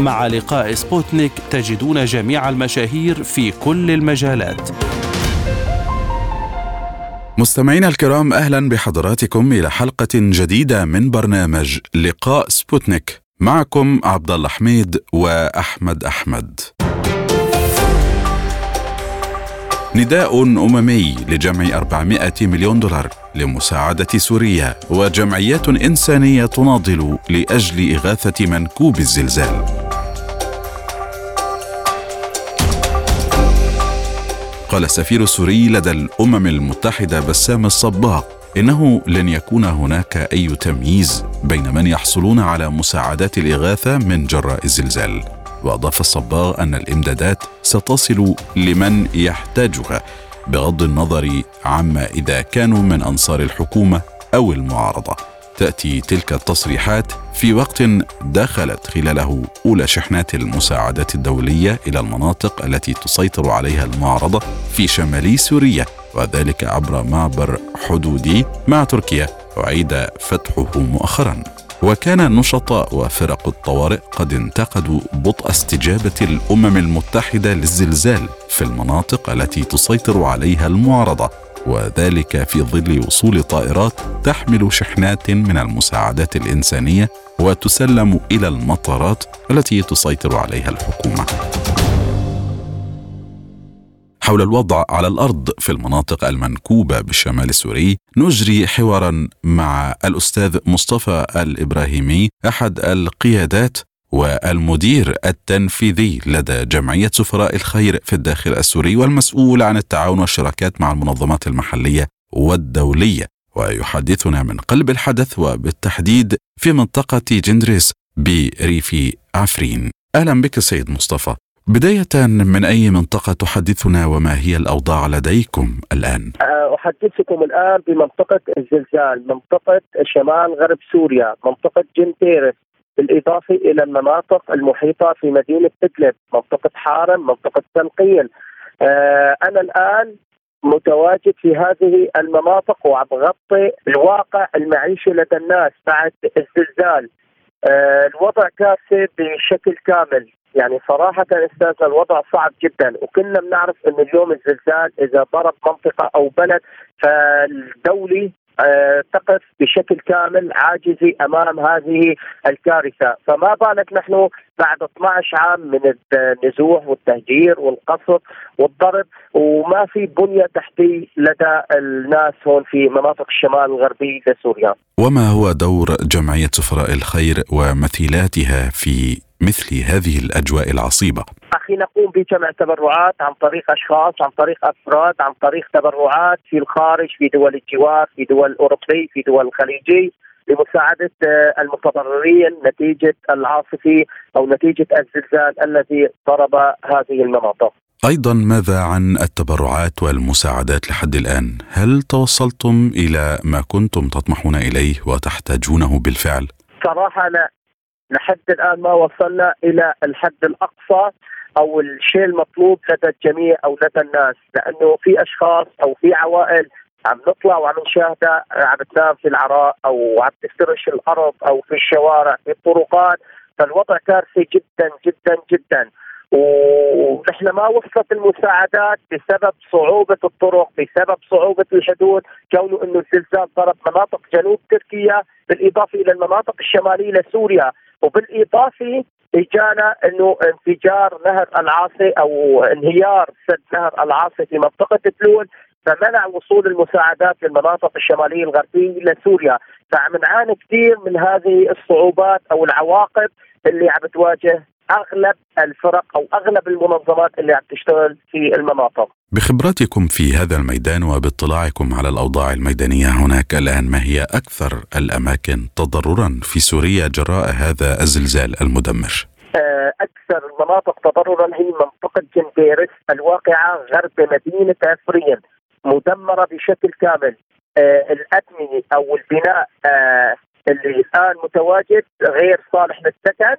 مع لقاء سبوتنيك تجدون جميع المشاهير في كل المجالات. مستمعينا الكرام أهلا بحضراتكم إلى حلقة جديدة من برنامج لقاء سبوتنيك معكم عبد الله حميد وأحمد أحمد. نداء أممي لجمع 400 مليون دولار لمساعدة سوريا وجمعيات إنسانية تناضل لأجل إغاثة منكوبي الزلزال. قال السفير السوري لدى الأمم المتحدة بسام الصباغ إنه لن يكون هناك أي تمييز بين من يحصلون على مساعدات الإغاثة من جراء الزلزال. وأضاف الصباغ أن الإمدادات ستصل لمن يحتاجها بغض النظر عما إذا كانوا من أنصار الحكومة أو المعارضة تأتي تلك التصريحات في وقت دخلت خلاله أولى شحنات المساعدات الدولية إلى المناطق التي تسيطر عليها المعارضة في شمال سوريا وذلك عبر معبر حدودي مع تركيا أعيد فتحه مؤخرا. وكان النشطاء وفرق الطوارئ قد انتقدوا بطء استجابة الأمم المتحدة للزلزال في المناطق التي تسيطر عليها المعارضة. وذلك في ظل وصول طائرات تحمل شحنات من المساعدات الإنسانية وتسلم إلى المطارات التي تسيطر عليها الحكومة. حول الوضع على الأرض في المناطق المنكوبة بالشمال السوري نجري حوارا مع الأستاذ مصطفى الإبراهيمي أحد القيادات والمدير التنفيذي لدى جمعية سفراء الخير في الداخل السوري والمسؤول عن التعاون والشراكات مع المنظمات المحلية والدولية. ويحدثنا من قلب الحدث وبالتحديد في منطقة جندريس بريف عفرين. أهلا بك سيد مصطفى. بداية من أي منطقة تحدثنا وما هي الأوضاع لديكم الآن؟ أحدثكم الآن بمنطقة الزلزال منطقة شمال غرب سوريا منطقة جنتيرس بالإضافة إلى المناطق المحيطة في مدينة إدلب منطقة حارم منطقة تنقيل أنا الآن متواجد في هذه المناطق وعم بغطي الواقع المعيشي لدى الناس بعد الزلزال. الوضع كارثي بشكل كامل. يعني صراحة أستاذ الوضع صعب جدا. وكنا بنعرف أن اليوم الزلزال إذا ضرب منطقة أو بلد فالدولة تقف بشكل كامل عاجزة أمام هذه الكارثة. فما بالك نحن بعد 12 عام من النزوح والتهجير والقصف والضرب وما في بنية تحتية لدى الناس هون في مناطق الشمال الغربي لسوريا وما هو دور جمعية سفراء الخير ومثيلاتها في مثل هذه الأجواء العصيبة؟ أخي نقوم بجمع تبرعات عن طريق أشخاص، عن طريق أفراد، عن طريق تبرعات في الخارج، في دول الجوار، في دول اوروبيه، في دول الخليجيه لمساعدة المتضررين نتيجة العاصفة أو نتيجة الزلزال الذي ضرب هذه المناطق. أيضا ماذا عن التبرعات والمساعدات لحد الآن؟ هل توصلتم إلى ما كنتم تطمحون إليه وتحتاجونه بالفعل؟ صراحة لا لحد الآن ما وصلنا إلى الحد الأقصى أو الشيء المطلوب لدى الجميع أو لدى الناس لأنه في أشخاص أو في عوائل عم نطلع وعم نشاهدها عم تنام في العراء أو عم تفترش الأرض أو في الشوارع في الطرقات فالوضع كارثي جدا جدا جدا. ونحن ما وصلت المساعدات بسبب صعوبة الطرق بسبب صعوبة الحدود كونه إنه الزلزال ضرب مناطق جنوب تركيا بالإضافة إلى المناطق الشمالية لسوريا. وبالإضافة إجانا إنه انفجار نهر العاصي أو انهيار سد نهر العاصي في منطقة تلول فمنع وصول المساعدات للمناطق الشمالية الغربية لسوريا فعم نعاني كثير من هذه الصعوبات أو العواقب اللي عم بتواجه أغلب الفرق أو أغلب المنظمات اللي عم تشتغل في المناطق. بخبراتكم في هذا الميدان وباطلاعكم على الأوضاع الميدانية هناك الآن ما هي أكثر الأماكن تضررا في سوريا جراء هذا الزلزال المدمر؟ آه، أكثر المناطق تضررا هي منطقة جنديرس الواقعة غرب مدينة عفرين مدمرة بشكل كامل. آه، الابنيه أو البناء آه، اللي الآن متواجد غير صالح للسكن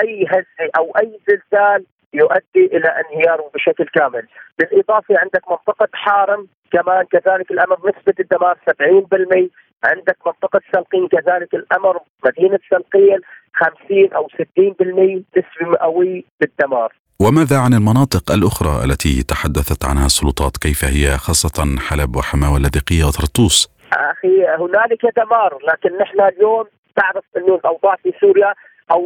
اي هزة أو أي زلزال يؤدي إلى انهياره بشكل كامل، بالإضافة عندك منطقة حارم كمان كذلك الأمر نسبة الدمار 70% عندك منطقة سلقين كذلك الأمر مدينة سلقين 50 أو 60% نسبة مئوية للدمار. وماذا عن المناطق الأخرى التي تحدثت عنها السلطات؟ كيف هي خاصة حلب وحماة واللاذقيه وطرطوس؟ أخي هنالك دمار لكن نحن اليوم تعرف أنه الأوضاع في سوريا أو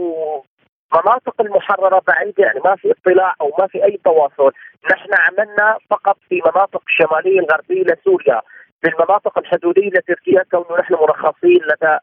مناطق المحررة بعيدة يعني ما في اطلاع أو ما في أي تواصل، نحن عملنا فقط في مناطق الشماليه الغربية لسوريا، في المناطق الحدودية لتركيا كونه نحن مرخصين لدى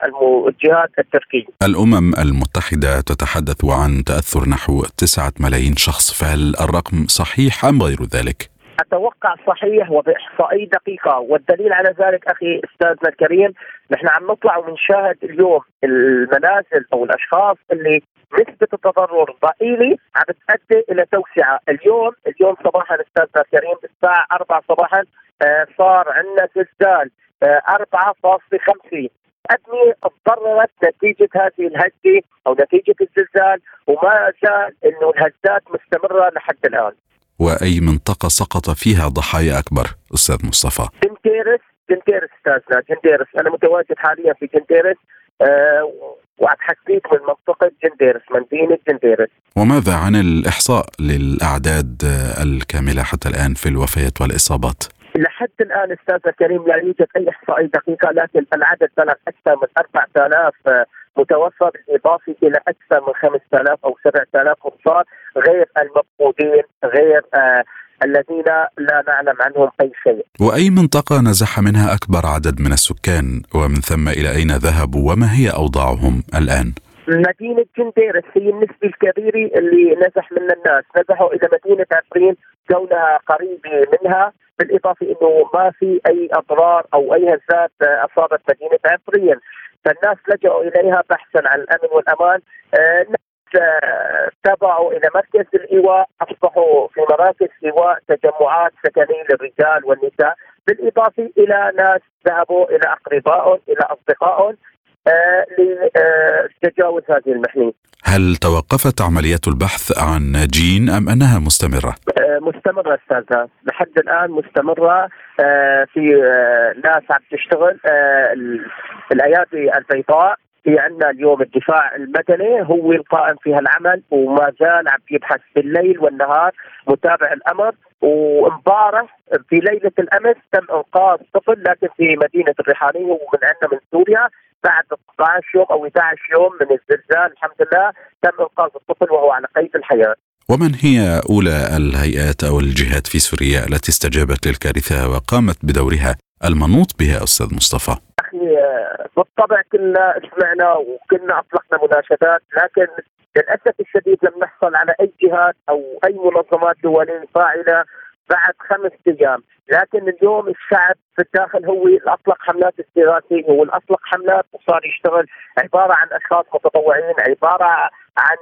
الجهات التركيه. الأمم المتحدة تتحدث عن تأثر نحو تسعة ملايين شخص، فهل الرقم صحيح أم غير ذلك؟ أتوقع صحيح وبإحصائية دقيقة والدليل على ذلك أخي أستاذنا الكريم نحن عم نطلع ونشاهد اليوم المنازل أو الأشخاص اللي نسبة التضرر ضئيلة. عم تؤدي إلى توسعة، اليوم اليوم صباحا استاذنا الكريم الساعة 4 صباحا آه صار عندنا زلزال آه 4.5 أبنية تضررت نتيجة هذه الهزة أو نتيجة الزلزال وما زال أنه الهزات مستمرة لحد الآن. وأي منطقة سقط فيها ضحايا أكبر؟ أستاذ مصطفى. جنتيرس جنتيرس أستاذنا جنتيرس أنا متواجد حاليا في جنتيرس أه وأتحكيك من منطقة جنديرس مدينة جنديرس وماذا عن الإحصاء للأعداد الكاملة حتى الآن في الوفيات والإصابات؟ لحد الآن أستاذ كريم لا يوجد أي احصائيه دقيقة لكن العدد بلغ أكثر من 4000 متوفى بالإضافة إلى أكثر من 5000 أو 7000 مصاب غير المفقودين غير آه الذين لا نعلم عنهم أي شيء. وأي منطقة نزح منها أكبر عدد من السكان؟ ومن ثم إلى أين ذهبوا؟ وما هي أوضاعهم الآن؟ مدينة جنديرس هي النسبة الكبيرة اللي نزح منها الناس، نزحوا إلى مدينة عفرين كونها قريبة منها بالإضافة أنه ما في أي أضرار أو أي هزات أصابت مدينة عفرين، فالناس لجأوا إليها بحثا عن الأمن والأمان، تابعوا إلى مركز الإيواء أصبحوا في مراكز إيواء تجمعات سكنيه للرجال والنساء بالإضافة إلى ناس ذهبوا إلى اقربائهم إلى أصدقائهم آه لتجاوز هذه المحنيه. هل توقفت عمليات البحث عن جين أم أنها مستمرة؟ آه مستمرة أستاذة، لحد الآن مستمرة آه في ناس عم تشتغل الأيادي البيضاء في عندنا اليوم الدفاع المدني هو القائم في هالعمل وما زال عم يبحث بالليل والنهار متابع الأمر وامبارح في ليلة الأمس تم إنقاذ طفل لكن في مدينة الريحانية ومن عندنا من سوريا بعد 12 يوم أو 11 يوم من الزلزال الحمد لله تم إنقاذ الطفل وهو على قيد الحياة. ومن هي أولى الهيئات أو الجهات في سوريا التي استجابت للكارثة وقامت بدورها المنوط بها أستاذ مصطفى؟ أخي بالطبع كنا سمعنا وكنا أطلقنا مناشدات لكن للأسف الشديد لم نحصل على أي جهات أو أي منظمات دولية فاعلة بعد خمس أيام، لكن اليوم الشعب في الداخل هو اللي اطلق حملات استغاثيه، هو اللي اطلق حملات وصار يشتغل عبارة عن أشخاص متطوعين، عبارة عن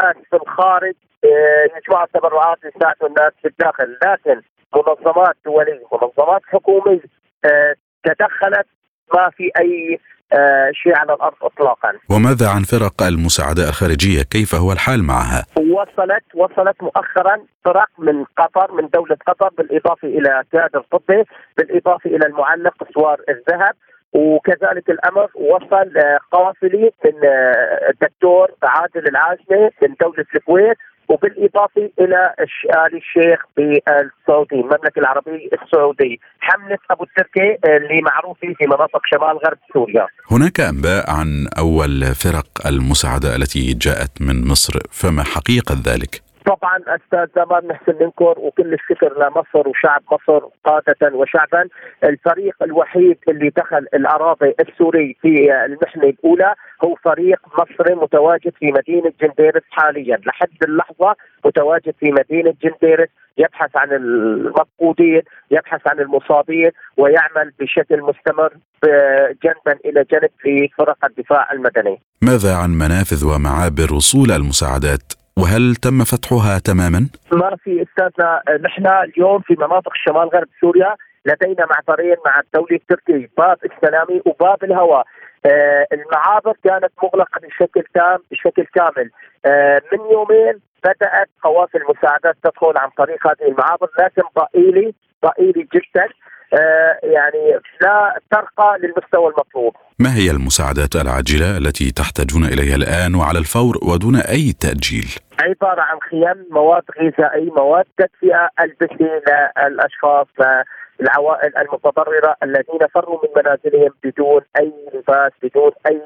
ناس في الخارج آه، يجمعوا تبرعات يساعدوا الناس في الداخل، لكن منظمات دولية، منظمات حكومية آه، تدخلت ما في أي آه شيء على الأرض اطلاقا. وماذا عن فرق المساعدة الخارجية؟ كيف هو الحال معها؟ وصلت وصلت مؤخرا فرق من قطر من دولة قطر بالإضافة إلى كادر طبي بالإضافة إلى المعلق اسوار الذهب وكذلك الأمر وصل آه، قافلة من آه، الدكتور عادل العازمي من دولة الكويت وبالإضافة إلى ال الشيخ بالسعوديه المملكة العربية السعودية حملة أبو التركي اللي معروفة في مناطق شمال غرب سوريا. هناك أنباء عن أول فرق المساعدة التي جاءت من مصر فما حقيقة ذلك؟ طبعا أستاذ ما بنحسن ننكر وكل الشكر لمصر وشعب مصر قادة وشعبا الفريق الوحيد اللي دخل الأراضي السوري في المحنة الأولى هو فريق مصري متواجد في مدينة جنديرس حاليا لحد اللحظة متواجد في مدينة جنديرس يبحث عن المفقودين يبحث عن المصابين ويعمل بشكل مستمر جنبا إلى جنب في فرق الدفاع المدني. ماذا عن منافذ ومعابر وصول المساعدات؟ وهل تم فتحها تماما؟ ما في أستاذنا نحن اليوم في مناطق شمال غرب سوريا لدينا معبرين مع الدولة التركي باب السلامي وباب الهواء. آه المعابر كانت مغلقة بشكل تام بشكل كامل. آه من يومين بدأت قوافل المساعدات تدخل عن طريق هذه المعابر لكن ضئيلي ضئيلي جدا. يعني لا ترقى للمستوى المطلوب ما هي المساعدات العاجلة التي تحتاجون إليها الآن وعلى الفور ودون أي تأجيل؟ عبارة عن خيام مواد غذائية مواد تدفئة ألبسة للأشخاص العوائل المتضررة الذين فروا من منازلهم بدون أي لباس بدون أي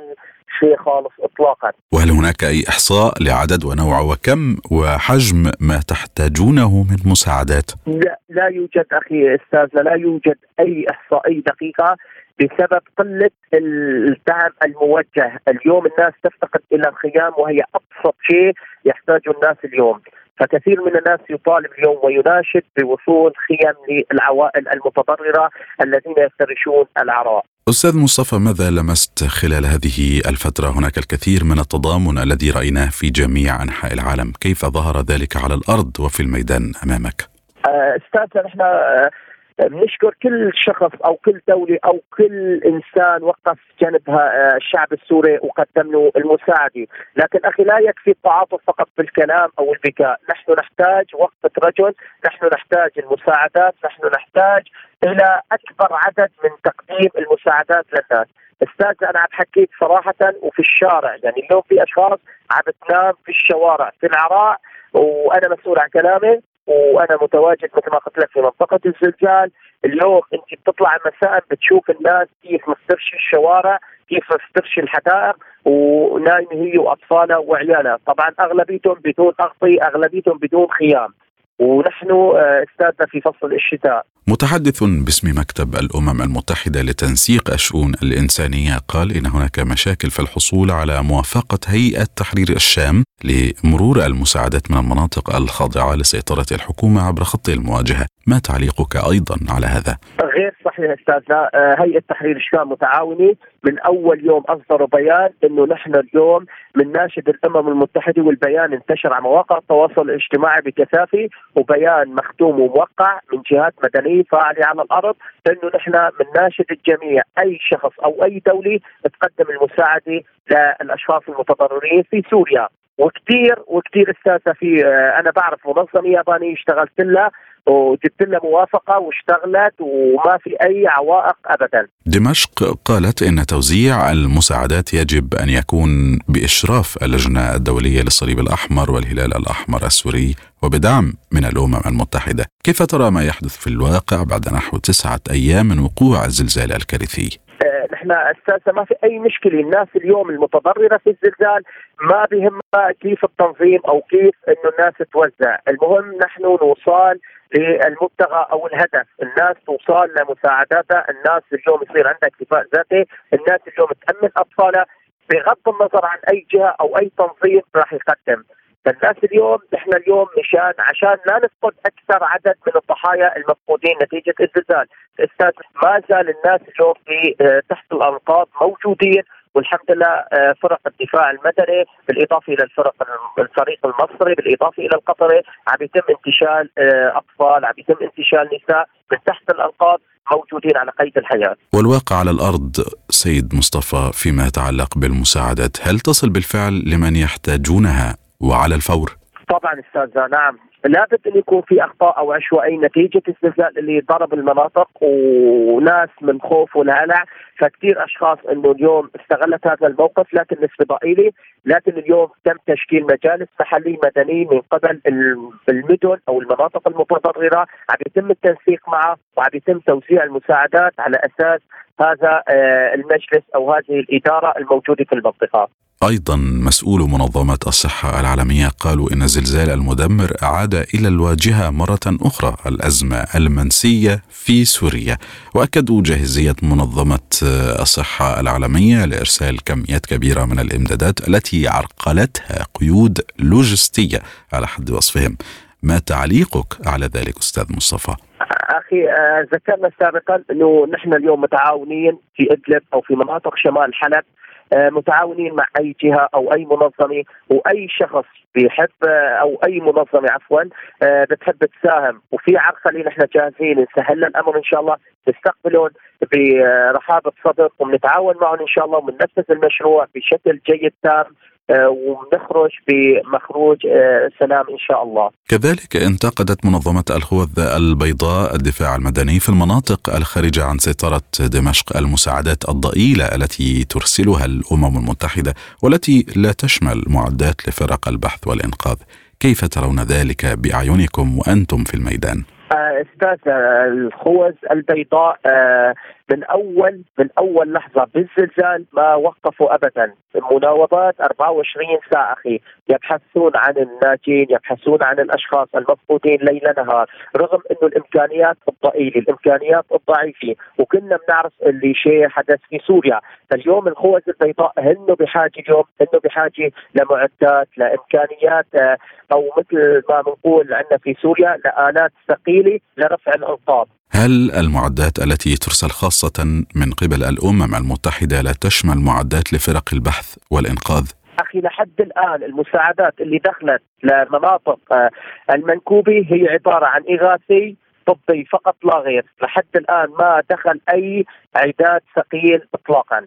شيء خالص اطلاقا. وهل هناك أي إحصاء لعدد ونوع وكم وحجم ما تحتاجونه من مساعدات؟ لا لا يوجد أخي استاذنا لا يوجد أي احصائيه دقيقة بسبب قلة الدعم الموجه، اليوم الناس تفتقد إلى الخيام وهي أبسط شيء يحتاجه الناس اليوم. فكثير من الناس يطالب اليوم ويناشد بوصول خيم للعوائل المتضررة الذين يفترشون العراء. أستاذ مصطفى ماذا لمست خلال هذه الفترة؟ هناك الكثير من التضامن الذي رأيناه في جميع أنحاء العالم، كيف ظهر ذلك على الأرض وفي الميدان أمامك؟ آه، أستاذ نحن آه، بنشكر كل شخص أو كل دولة أو كل إنسان وقف جانب آه، الشعب السوري وقدم له المساعدة، لكن أخي لا يكفي التعاطف فقط بالكلام أو البكاء، نحن نحتاج وقفة رجل، نحن نحتاج المساعدات، نحن نحتاج إلى أكبر عدد من تقديم المساعدات للناس. أستاذ أنا عم حكيك صراحة وفي الشارع. يعني اليوم في أشخاص عم تنام في الشوارع في العراء وأنا مسؤول عن كلامي. وأنا متواجد مثل ما قلت لك في منطقة الزلزال. اليوم أنت بتطلع مساء بتشوف الناس كيف مسترشي الشوارع كيف مسترشي الحدائق ونايمة هي وأطفالها وعيالها. طبعا أغلبيتهم بدون أغطية أغلبيتهم بدون خيام. ونحن آه، أستاذنا في فصل الشتاء. متحدث باسم مكتب الأمم المتحدة لتنسيق الشؤون الإنسانية قال إن هناك مشاكل في الحصول على موافقة هيئة تحرير الشام لمرور المساعدات من المناطق الخاضعة لسيطرة الحكومة عبر خط المواجهة، ما تعليقك أيضا على هذا؟ غير صحيح استاذنا، هيئة تحرير الشام متعاونة من أول يوم أصدروا بيان إنه نحن اليوم من ناشد الأمم المتحدة والبيان انتشر على مواقع التواصل الاجتماعي بكثافة وبيان مختوم وموقع من جهات مدنية فاعله على الأرض انه نحن من ناشد الجميع. أي شخص أو أي دولة تقدم المساعدة للأشخاص المتضررين في سوريا. وكثير وكثير استاذه في آه، أنا بعرف منظمة يابانية اشتغلت لها. وجبت لها موافقة واشتغلت وما في أي عوائق ابدا. دمشق قالت إن توزيع المساعدات يجب أن يكون بإشراف اللجنة الدولية للصليب الأحمر والهلال الأحمر السوري وبدعم من الأمم المتحدة، كيف ترى ما يحدث في الواقع بعد نحو تسعة أيام من وقوع الزلزال الكارثي؟ نحن أساسا ما في أي مشكلة الناس اليوم المتضررة في الزلزال ما بهمها كيف التنظيم أو كيف إنه الناس توزع، المهم نحن نوصل للمبتغى أو الهدف، الناس توصل لمساعداتها، الناس اليوم يصير عندها اكتفاء ذاتي، الناس اليوم تأمن أطفالها بغض النظر عن أي جهة أو أي تنظيم راح يقدم، فالناس اليوم نحن اليوم مشان عشان لا نفقد أكثر عدد من الضحايا المفقودين نتيجة الزلزال، أستاذ ما زال الناس اليوم في آه، تحت الأنقاض موجودين. والحمد لله آه، فرق الدفاع المدني بالإضافة إلى الفرق الفريق المصري بالإضافة إلى القطري عم يتم انتشال آه، أطفال عم يتم انتشال نساء من تحت الأنقاض موجودين على قيد الحياة. والواقع على الأرض سيد مصطفى فيما يتعلق بالمساعدات، هل تصل بالفعل لمن يحتاجونها وعلى الفور؟ طبعا أستاذ نعم لابد أن يكون في أخطاء أو عشوائية نتيجة الزلزال اللي ضرب المناطق وناس من خوف والهلع فكثير أشخاص إنه اليوم استغلت هذا الموقف لكن نسبة ضئيلة. لكن اليوم تم تشكيل مجالس محلية مدنية من قبل المدن أو المناطق المتضرره عم يتم التنسيق معها وعم يتم توزيع المساعدات على أساس هذا آه، المجلس أو هذه الإدارة الموجودة في المنطقة. أيضا مسؤول منظمة الصحة العالمية قالوا إن الزلزال المدمر اعاد إلى الواجهة مرة أخرى الأزمة المنسية في سوريا وأكدوا جاهزية منظمة الصحة العالمية لإرسال كميات كبيرة من الإمدادات التي عرقلتها قيود لوجستية على حد وصفهم ما تعليقك على ذلك أستاذ مصطفى؟ أخي آه، ذكرنا سابقا إنه نحن اليوم متعاونين في إدلب أو في مناطق شمال حلب آه، متعاونين مع أي جهة أو أي منظمة واي شخص بيحب آه، أو أي منظمة عفوا بتحب تساهم. وفي عرقله نحن جاهزين نسهل الأمر إن شاء الله نستقبلهم برحابه صدر وبنتعاون معهم إن شاء الله وبننفذ المشروع بشكل جيد تام. ونخرج بمخروج آه، سلام إن شاء الله. كذلك انتقدت منظمة الخوذ البيضاء الدفاع المدني في المناطق الخارجة عن سيطرة دمشق المساعدات الضئيلة التي ترسلها الأمم المتحدة والتي لا تشمل معدات لفرق البحث والإنقاذ. كيف ترون ذلك بأعينكم وأنتم في الميدان؟ آه، أستاذ الخوذ البيضاء من اول من أول لحظة بالزلزال ما وقفوا ابدا. مناوبات 24 ساعة أخي. يبحثون عن الناجين يبحثون عن الأشخاص المفقودين ليل نهار. رغم إنه الإمكانيات الضئيلة الإمكانيات الضعيفة وكنا بنعرف اللي شيء حدث في سوريا. اليوم الخوذ البيضاء هن بحاجة اليوم هن بحاجة لمعدات لإمكانيات آه، أو مثل ما بنقول عندنا في سوريا لآلات ثقيلة لرفع الأنقاض. هل المعدات التي ترسل خاصة من قبل الأمم المتحدة لا تشمل معدات لفرق البحث والإنقاذ؟ أخي لحد الآن المساعدات اللي دخلت لمناطق آه، المنكوبة هي عبارة عن إغاثي طبي فقط لا غير. لحد الآن ما دخل أي عداد ثقيل إطلاقا.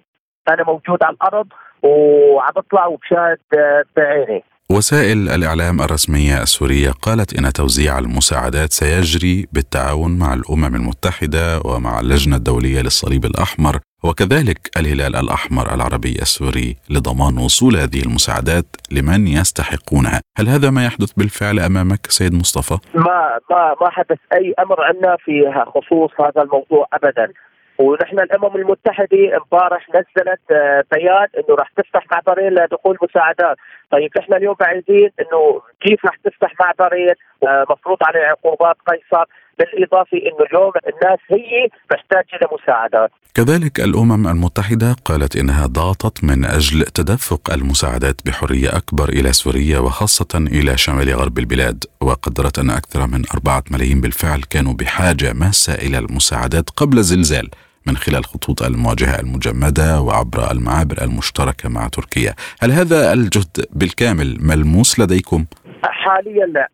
أنا موجود على الأرض وعم بطلع وبشاهد آه، بعيني. وسائل الإعلام الرسمية السورية قالت إن توزيع المساعدات سيجري بالتعاون مع الأمم المتحدة ومع اللجنة الدولية للصليب الأحمر وكذلك الهلال الأحمر العربي السوري لضمان وصول هذه المساعدات لمن يستحقونها هل هذا ما يحدث بالفعل أمامك سيد مصطفى؟ ما ما ما حدث أي أمر عندنا في خصوص هذا الموضوع أبدا ونحن الأمم المتحدة امبارح نزلت آه، بيان إنه راح تفتح معبرين لدخول مساعدات، طيب نحن اليوم عايزين إنه كيف راح تفتح معبرين؟ آه، مفروض عليه عقوبات قيصر. بالاضافه إنه اليوم الناس هي محتاجة لمساعدات. كذلك الأمم المتحدة قالت إنها ضغطت من أجل تدفق المساعدات بحرية أكبر إلى سوريا وخاصة إلى شمال غرب البلاد وقدرت أن أكثر من أربعة ملايين بالفعل كانوا بحاجة ماسه إلى المساعدات قبل الزلزال. من خلال خطوط المواجهة المجمدة وعبر المعابر المشتركة مع تركيا هل هذا الجهد بالكامل ملموس لديكم؟ حاليا لا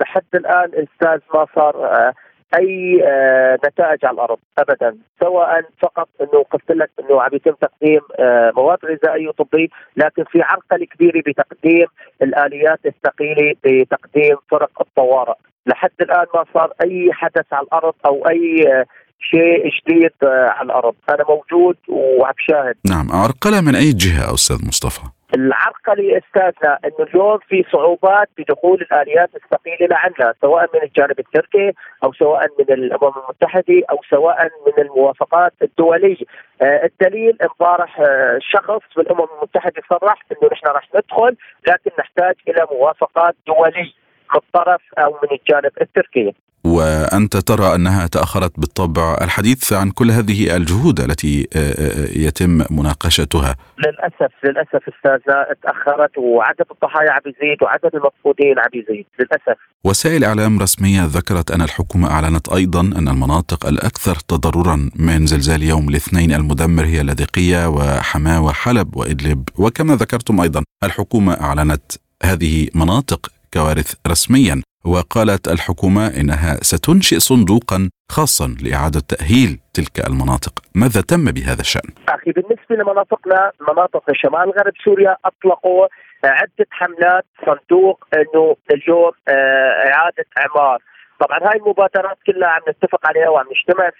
لحد الآن أستاذ ما صار آه، أي آه، نتائج على الأرض ابدا. سواء فقط إنه قلت لك إنه عم يتم تقديم آه، مواد غذائية وطبية لكن في عرقله كبيره بتقديم الآليات الثقيلة بتقديم فرق الطوارئ. لحد الآن ما صار أي حدث على الأرض أو أي شيء جديد آه، على الأرض. أنا موجود وعم شاهد. نعم عرقلة من أي جهة أستاذ مصطفى؟ العرقله أستاذنا إنه اليوم في صعوبات بدخول الآليات الثقيلة لعنا سواء من الجانب التركي أو سواء من الأمم المتحدة أو سواء من الموافقات الدولية. آه الدليل امبارح آه شخص في الأمم المتحدة صرح إنه نحن رح ندخل لكن نحتاج إلى موافقات دولية من الطرف أو من الجانب التركي. وأنت ترى أنها تأخرت بالطبع الحديث عن كل هذه الجهود التي آه، آه، يتم مناقشتها. للأسف للأسف استاذنا تأخرت وعدد الضحايا عم يزيد وعدد المفقودين عم يزيد للأسف. وسائل إعلام رسمية ذكرت أن الحكومة أعلنت أيضا أن المناطق الأكثر تضررا من زلزال يوم الاثنين المدمر هي لاذقيه وحماة وحلب وإدلب. وكما ذكرتم أيضا الحكومة أعلنت هذه مناطق كوارث رسميا. وقالت الحكومة إنها ستنشئ صندوقا خاصا لإعادة تأهيل تلك المناطق، ماذا تم بهذا الشأن؟ أخي بالنسبة لمناطقنا مناطق شمال غرب سوريا أطلقوا عدة حملات صندوق إنه اليوم آه، إعادة إعمار، طبعا هاي المبادرات كلها عم نتفق عليها وعم نجتمع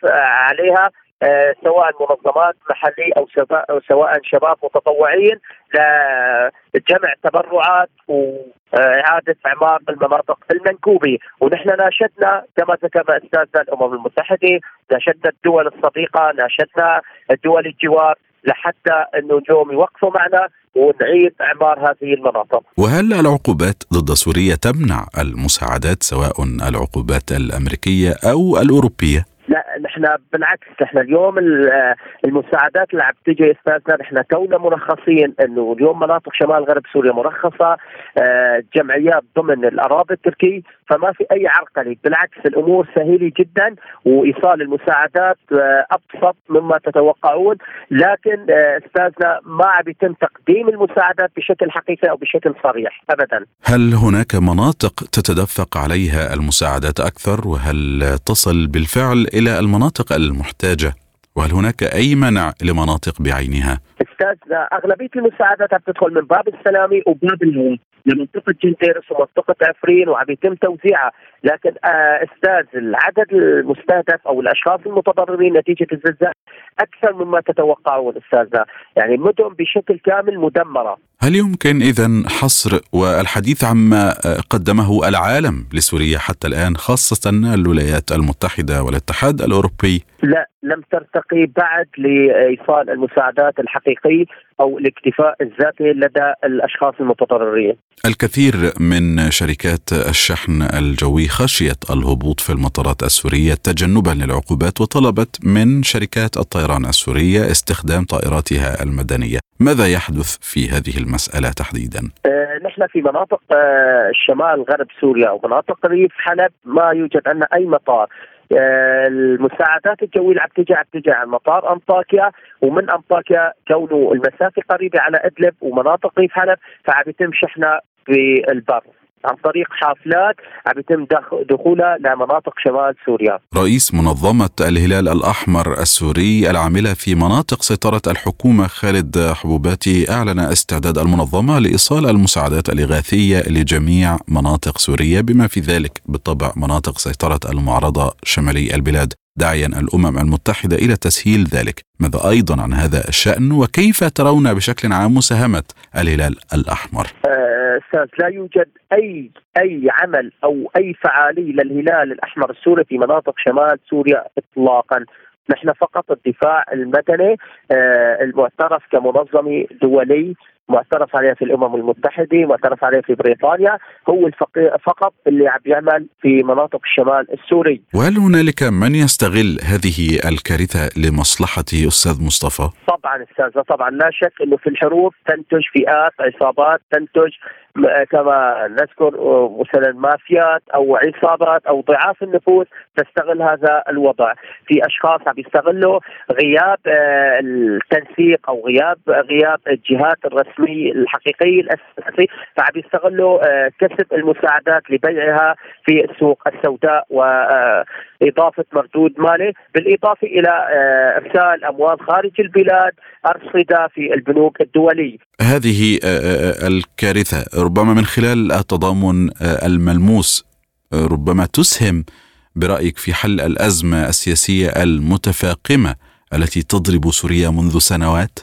عليها. آه، سواء منظمات محلية أو أو سواء شباب متطوعين لجمع تبرعات وإعادة إعمار المناطق المنكوبة، ونحن ناشدنا كما ذكر أستاذنا الأمم المتحدة، ناشدنا الدول الصديقة، ناشدنا الدول الجوار لحتى انه اليوم يوقفوا معنا ونعيد إعمار هذه المناطق. وهل العقوبات ضد سوريا تمنع المساعدات سواء العقوبات الأمريكية أو الأوروبية؟ لا إحنا بالعكس إحنا اليوم المساعدات اللي عم تجي استاذنا إحنا كوننا مرخصين إنه اليوم مناطق شمال غرب سوريا مرخصة آه، جمعيات ضمن الأراضي التركي فما في أي عرقله بالعكس الأمور سهله جدا وإيصال المساعدات آه، أبسط مما تتوقعون. لكن آه، أستاذنا ما عم يتم تقديم المساعدات بشكل حقيقي أو بشكل صريح ابدا. هل هناك مناطق تتدفق عليها المساعدات أكثر؟ وهل تصل بالفعل إلى المناطق المحتاجة؟ وهل هناك أي منع لمناطق بعينها؟ أستاذ أغلبية المساعدات عم تدخل من باب السلامي وباب الهواء لمنطقة جنتيرس ومنطقة عفرين وعم يتم توزيعها لكن آه أستاذ العدد المستهدف أو الأشخاص المتضررين نتيجة الزلزال أكثر مما تتوقعون استاذنا يعني مدن بشكل كامل مدمرة هل يمكن اذا حصر والحديث عما قدمه العالم لسوريا حتى الآن خاصة الولايات المتحدة والاتحاد الأوروبي؟ لا لم ترتقي بعد لإيصال المساعدات الحقيقيه أو الاكتفاء الذاتي لدى الأشخاص المتضررين. الكثير من شركات الشحن الجوي خشيت الهبوط في المطارات السورية تجنبا للعقوبات وطلبت من شركات الطيران السورية استخدام طائراتها المدنية. ماذا يحدث في هذه المسألة تحديدا؟ آه نحن في مناطق آه شمال غرب سوريا ومناطق ريف حلب ما يوجد عندنا أي مطار المساعدات الجوية اللي عم تجي عم تجي عن مطار أنطاكيا ومن أنطاكيا كونه المسافة قريبة على أدلب ومناطق ريف حلب فعم يتم شحنها بالبر. عن طريق حافلات عم يتم دخولها لمناطق شمال سوريا. رئيس منظمة الهلال الأحمر السوري العاملة في مناطق سيطره الحكومة خالد حبوباتي أعلن استعداد المنظمة لإيصال المساعدات الإغاثية لجميع مناطق سوريا بما في ذلك بالطبع مناطق سيطره المعارضة شمالي البلاد. داعيا الأمم المتحدة إلى تسهيل ذلك، ماذا أيضا عن هذا الشأن وكيف ترون بشكل عام مساهمة الهلال الأحمر؟ أستاذ لا يوجد أي أي عمل أو أي فعالية للهلال الأحمر السوري في مناطق شمال سوريا اطلاقا نحن فقط الدفاع المدني آه، المعترف كمنظمة دولي معترف عليها في الأمم المتحدة معترف عليها في بريطانيا هو فقط اللي عم يعمل في مناطق الشمال السوري. وهل هنالك من يستغل هذه الكارثة لمصلحة أستاذ مصطفى؟ طبعا أستاذ طبعا لا شك إنه في الحروب تنتج فئات عصابات تنتج كما نذكر مثلا مافيات أو عصابات أو ضعاف النفوذ تستغل هذا الوضع. في أشخاص عم يستغلوا غياب آه، التنسيق أو غياب غياب الجهات الرسميه الحقيقيه الاساسيه فعم يستغلوا آه، كسب المساعدات لبيعها في السوق السوداء واضافه مردود مالي بالإضافة إلى آه، إرسال أموال خارج البلاد أرصدة في البنوك الدولية. هذه الكارثة. ربما من خلال التضامن الملموس ربما تسهم برأيك في حل الأزمة السياسية المتفاقمة التي تضرب سوريا منذ سنوات؟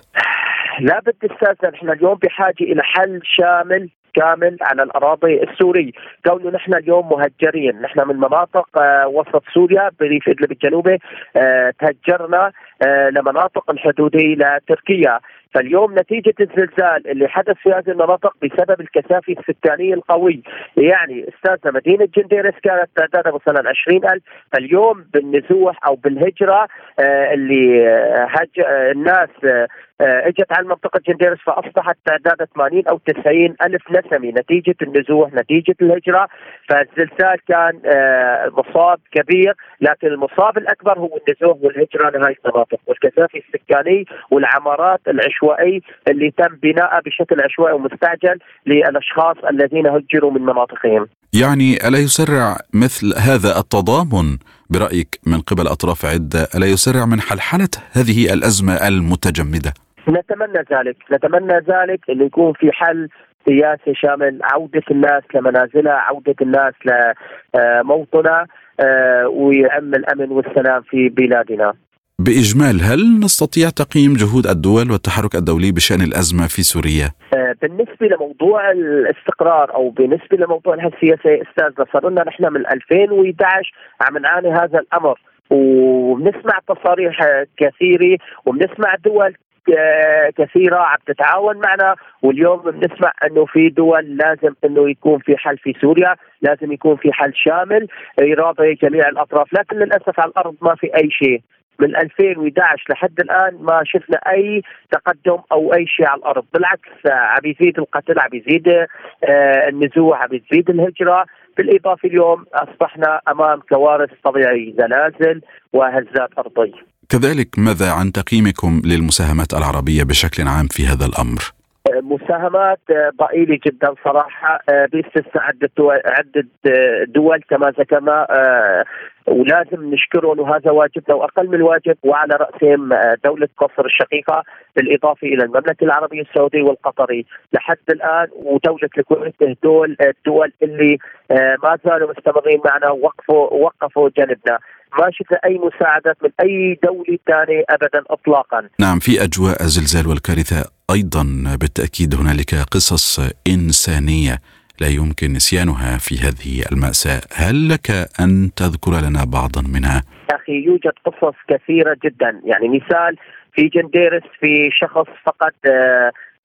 لا استاذنا نحن اليوم بحاجة إلى حل شامل كامل على الأراضي السوريه، كونه نحن اليوم مهجرين، نحن من مناطق آه وسط سوريا بريف إدلب الجنوبي آه تهجرنا آه لمناطق الحدودية لتركيا، فاليوم نتيجة الزلزال اللي حدث في هذه المناطق بسبب الكثافة السكانية القوي يعني أستاذنا مدينة جنديرس كانت تعدادها مثلا 20000 فاليوم بالنزوح أو بالهجرة آه اللي هج الناس آه إجت على منطقة جنديرس فأصبحت تعدادها 80 أو 90 ألف نسمة نتيجة النزوح نتيجة الهجرة فالزلزال كان آه مصاب كبير لكن المصاب الأكبر هو النزوح والهجرة لهذه المناطق والكثافة السكانية والعمارات العشوائي اللي تم بناءه بشكل عشوائي ومستعجل للأشخاص الذين هجروا من مناطقهم. يعني ألا يسرع مثل هذا التضامن برأيك من قبل أطراف عدة ألا يسرع من حلحلة هذه الأزمة المتجمدة؟ نتمنى ذلك، نتمنى ذلك انه يكون في حل سياسي شامل عودة الناس لمنازلها عودة الناس لموطنها آه، ويعم الأمن والسلام في بلادنا بإجمال هل نستطيع تقييم جهود الدول والتحرك الدولي بشأن الأزمة في سوريا؟ آه، بالنسبة لموضوع الاستقرار أو بالنسبة لموضوع السياسة أستاذ صار لنا نحن من 2011 عم نعاني هذا الأمر وبنسمع تصاريح كثيرة وبنسمع دول كثيرة عم تتعاون معنا واليوم بنسمع إنه في دول لازم إنه يكون في حل في سوريا، لازم يكون في حل شامل يراضي جميع الأطراف، لكن للأسف على الأرض ما في أي شيء. من 2011 لحد الآن ما شفنا أي تقدم أو أي شيء على الأرض، بالعكس عم يزيد القتل، عم يزيد آه، النزوح، عم يزيد الهجرة، بالإضافة اليوم أصبحنا أمام كوارث طبيعية، زلازل وهزات أرضية. كذلك ماذا عن تقييمكم للمساهمات العربية بشكل عام في هذا الأمر؟ مساهمات ضئيلة جدا صراحة. باستثناء عدة عدة دول كما ذكرنا ولازم نشكرهم وهذا واجبنا واقل من الواجب وعلى رأسهم دولة قصر الشقيقة بالإضافة إلى المملكة العربية السعودية والقطري لحد الآن ودولة الكويت هدول الدول اللي ما زالوا مستمرين معنا وقفوا وقفوا جانبنا ما شفنا أي مساعدات من أي دولة ثانية ابدا اطلاقا. نعم في أجواء الزلزال والكارثة أيضا بالتأكيد هنالك قصص إنسانية لا يمكن نسيانها في هذه المأساة، هل لك أن تذكر لنا بعضا منها؟ أخي يوجد قصص كثيرة جدا، يعني مثال في جنديرس في شخص فقد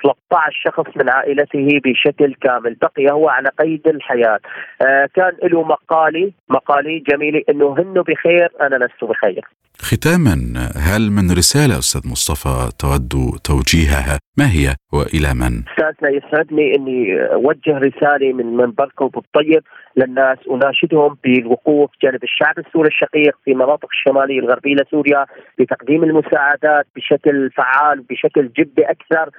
13 شخص من عائلته بشكل كامل. بقي هو على قيد الحياة. آه كان له مقالي. مقالي جميلة أنه هن بخير أنا لست بخير. ختاما هل من رسالة أستاذ مصطفى تود توجيهها؟ ما هي وإلى من؟ أستاذنا يسعدني أني أوجه رسالة من منبركم الطيب للناس. أناشدهم بالوقوف جانب الشعب السوري الشقيق في مناطق الشمالية الغربية لسوريا بتقديم المساعدات بشكل فعال بشكل جدي أكثر.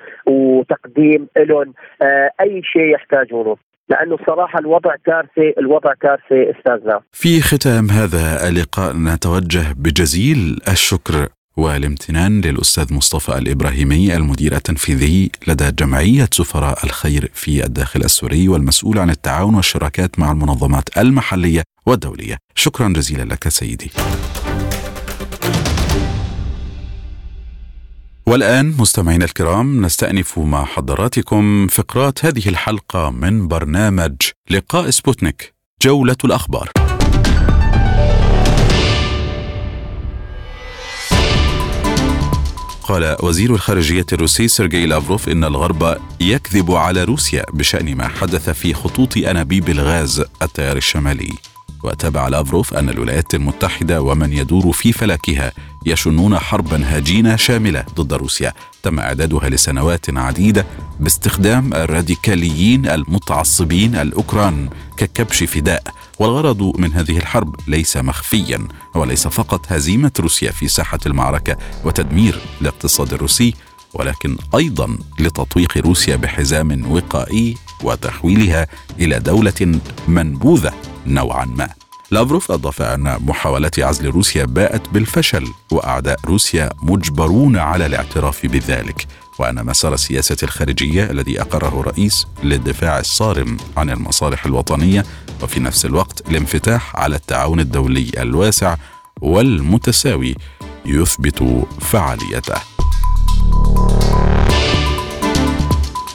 وتقديم لهم آه، أي شيء يحتاجونه. لأنه صراحة الوضع كارثه الوضع كارثه استاذنا في ختام هذا اللقاء نتوجه بجزيل الشكر والامتنان للأستاذ مصطفى الإبراهيمي المدير التنفيذي لدى جمعية سفراء الخير في الداخل السوري والمسؤول عن التعاون والشراكات مع المنظمات المحلية والدولية. شكرا جزيلا لك سيدي. والآن مستمعينا الكرام نستأنف مع حضراتكم فقرات هذه الحلقة من برنامج لقاء سبوتنيك جولة الأخبار. قال وزير الخارجية الروسي سيرجي لافروف إن الغرب يكذب على روسيا بشأن ما حدث في خطوط أنابيب الغاز التيار الشمالي. وتابع لافروف أن الولايات المتحدة ومن يدور في فلكها يشنون حربا هجينة شاملة ضد روسيا. تم إعدادها لسنوات عديدة باستخدام الراديكاليين المتعصبين الأوكران ككبش فداء. والغرض من هذه الحرب ليس مخفيا وليس فقط هزيمة روسيا في ساحة المعركة وتدمير الاقتصاد الروسي ولكن أيضا لتطويق روسيا بحزام وقائي وتحويلها إلى دولة منبوذة. نوعا ما. لافروف أضاف أن محاولات عزل روسيا باءت بالفشل وأعداء روسيا مجبرون على الاعتراف بذلك. وأن مسار السياسة الخارجية الذي أقره الرئيس للدفاع الصارم عن المصالح الوطنية وفي نفس الوقت الانفتاح على التعاون الدولي الواسع والمتساوي يثبت فعاليته.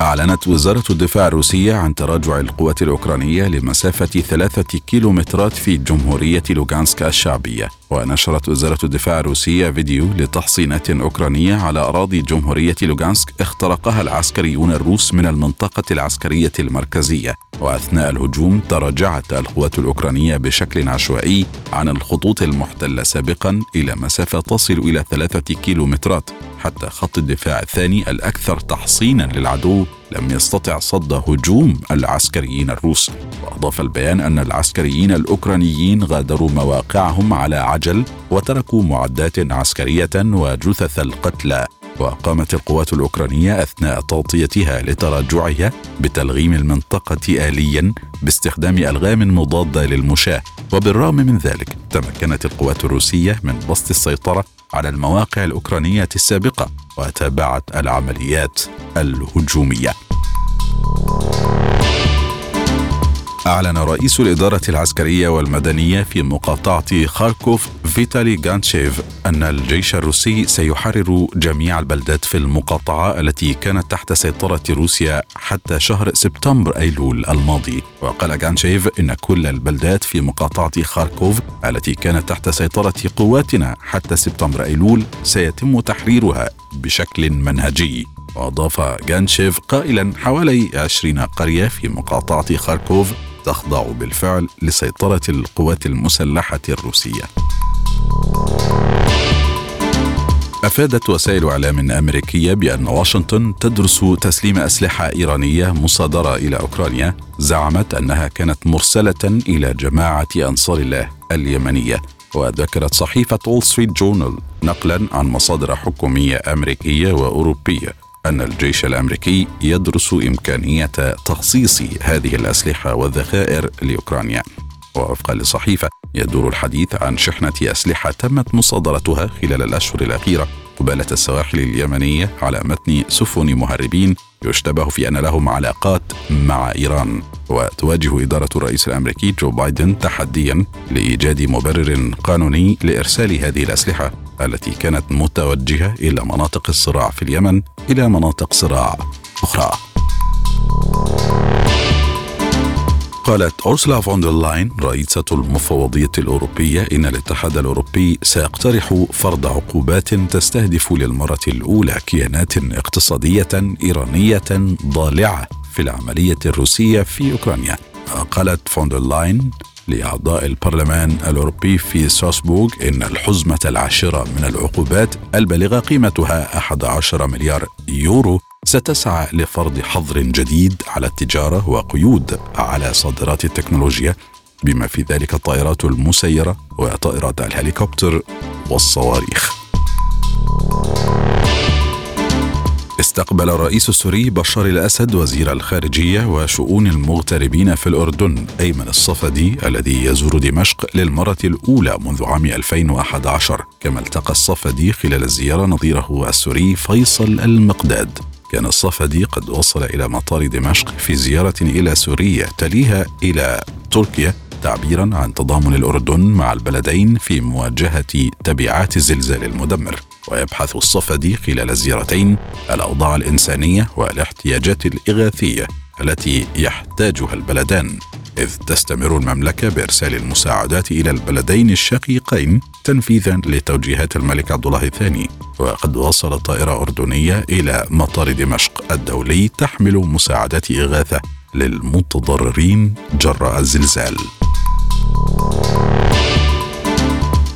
أعلنت وزارة الدفاع الروسية عن تراجع القوات الأوكرانية لمسافة ثلاثة كيلومترات في جمهورية لوغانسك الشعبية. ونشرت وزارة الدفاع الروسية فيديو لتحصينات أوكرانية على أراضي جمهورية لوغانسك اخترقها العسكريون الروس من المنطقة العسكرية المركزية. وأثناء الهجوم تراجعت القوات الأوكرانية بشكل عشوائي عن الخطوط المحتلة سابقا إلى مسافة تصل إلى ثلاثة كيلومترات حتى خط الدفاع الثاني الأكثر تحصينا للعدو لم يستطع صد هجوم العسكريين الروس. وأضاف البيان أن العسكريين الأوكرانيين غادروا مواقعهم على عجل وتركوا معدات عسكرية وجثث القتلى. وقامت القوات الأوكرانية أثناء تغطيتها لتراجعها بتلغيم المنطقة اليا باستخدام ألغام مضادة للمشاة. وبالرغم من ذلك تمكنت القوات الروسية من بسط السيطرة على المواقع الأوكرانية السابقة وتابعت العمليات الهجومية. أعلن رئيس الإدارة العسكرية والمدنية في مقاطعة خاركوف فيتالي غانتشيف أن الجيش الروسي سيحرر جميع البلدات في المقاطعة التي كانت تحت سيطرة روسيا حتى شهر سبتمبر أيلول الماضي. وقال غانتشيف إن كل البلدات في مقاطعة خاركوف التي كانت تحت سيطرة قواتنا حتى سبتمبر أيلول سيتم تحريرها بشكل منهجي. وأضاف جانشيف قائلا حوالي 20 قرية في مقاطعة خاركوف تخضع بالفعل لسيطرة القوات المسلحة الروسية. أفادت وسائل إعلام أمريكية بأن واشنطن تدرس تسليم أسلحة إيرانية مصادرة إلى أوكرانيا زعمت أنها كانت مرسلة إلى جماعة أنصار الله اليمنية وذكرت صحيفة وول ستريت جورنال نقلا عن مصادر حكومية أمريكية وأوروبية أن الجيش الأمريكي يدرس إمكانية تخصيص هذه الأسلحة والذخائر لأوكرانيا. ووفقا للصحيفة يدور الحديث عن شحنة أسلحة تمت مصادرتها خلال الأشهر الأخيرة قبالة السواحل اليمنية على متن سفن مهربين يشتبه في أن لهم علاقات مع إيران. وتواجه إدارة الرئيس الأمريكي جو بايدن تحديا لإيجاد مبرر قانوني لإرسال هذه الأسلحة التي كانت متوجهة إلى مناطق الصراع في اليمن إلى مناطق صراع أخرى. قالت أورسلا فون دير لاين رئيسة المفوضية الأوروبية إن الاتحاد الأوروبي سيقترح فرض عقوبات تستهدف للمرة الأولى كيانات اقتصادية إيرانية ضالعة في العملية الروسية في أوكرانيا. قالت فون دير لاين لأعضاء البرلمان الأوروبي في ستراسبورغ إن الحزمة العاشرة من العقوبات البالغة قيمتها 11 مليار يورو ستسعى لفرض حظر جديد على التجارة وقيود على صادرات التكنولوجيا بما في ذلك الطائرات المسيرة وطائرات الهليكوبتر والصواريخ. استقبل الرئيس السوري بشار الأسد وزير الخارجية وشؤون المغتربين في الأردن أيمن الصفدي الذي يزور دمشق للمرة الأولى منذ عام 2011 كما التقى الصفدي خلال الزيارة نظيره السوري فيصل المقداد. كان الصفدي قد وصل إلى مطار دمشق في زيارة إلى سوريا تليها إلى تركيا تعبيرا عن تضامن الأردن مع البلدين في مواجهة تبعات الزلزال المدمر. ويبحث الصفدي خلال الزيارتين الأوضاع الإنسانية والاحتياجات الإغاثية التي يحتاجها البلدان. إذ تستمر المملكة بإرسال المساعدات إلى البلدين الشقيقين تنفيذا لتوجيهات الملك عبد الله الثاني. وقد وصلت طائرة أردنية إلى مطار دمشق الدولي تحمل مساعدات إغاثة للمتضررين جراء الزلزال.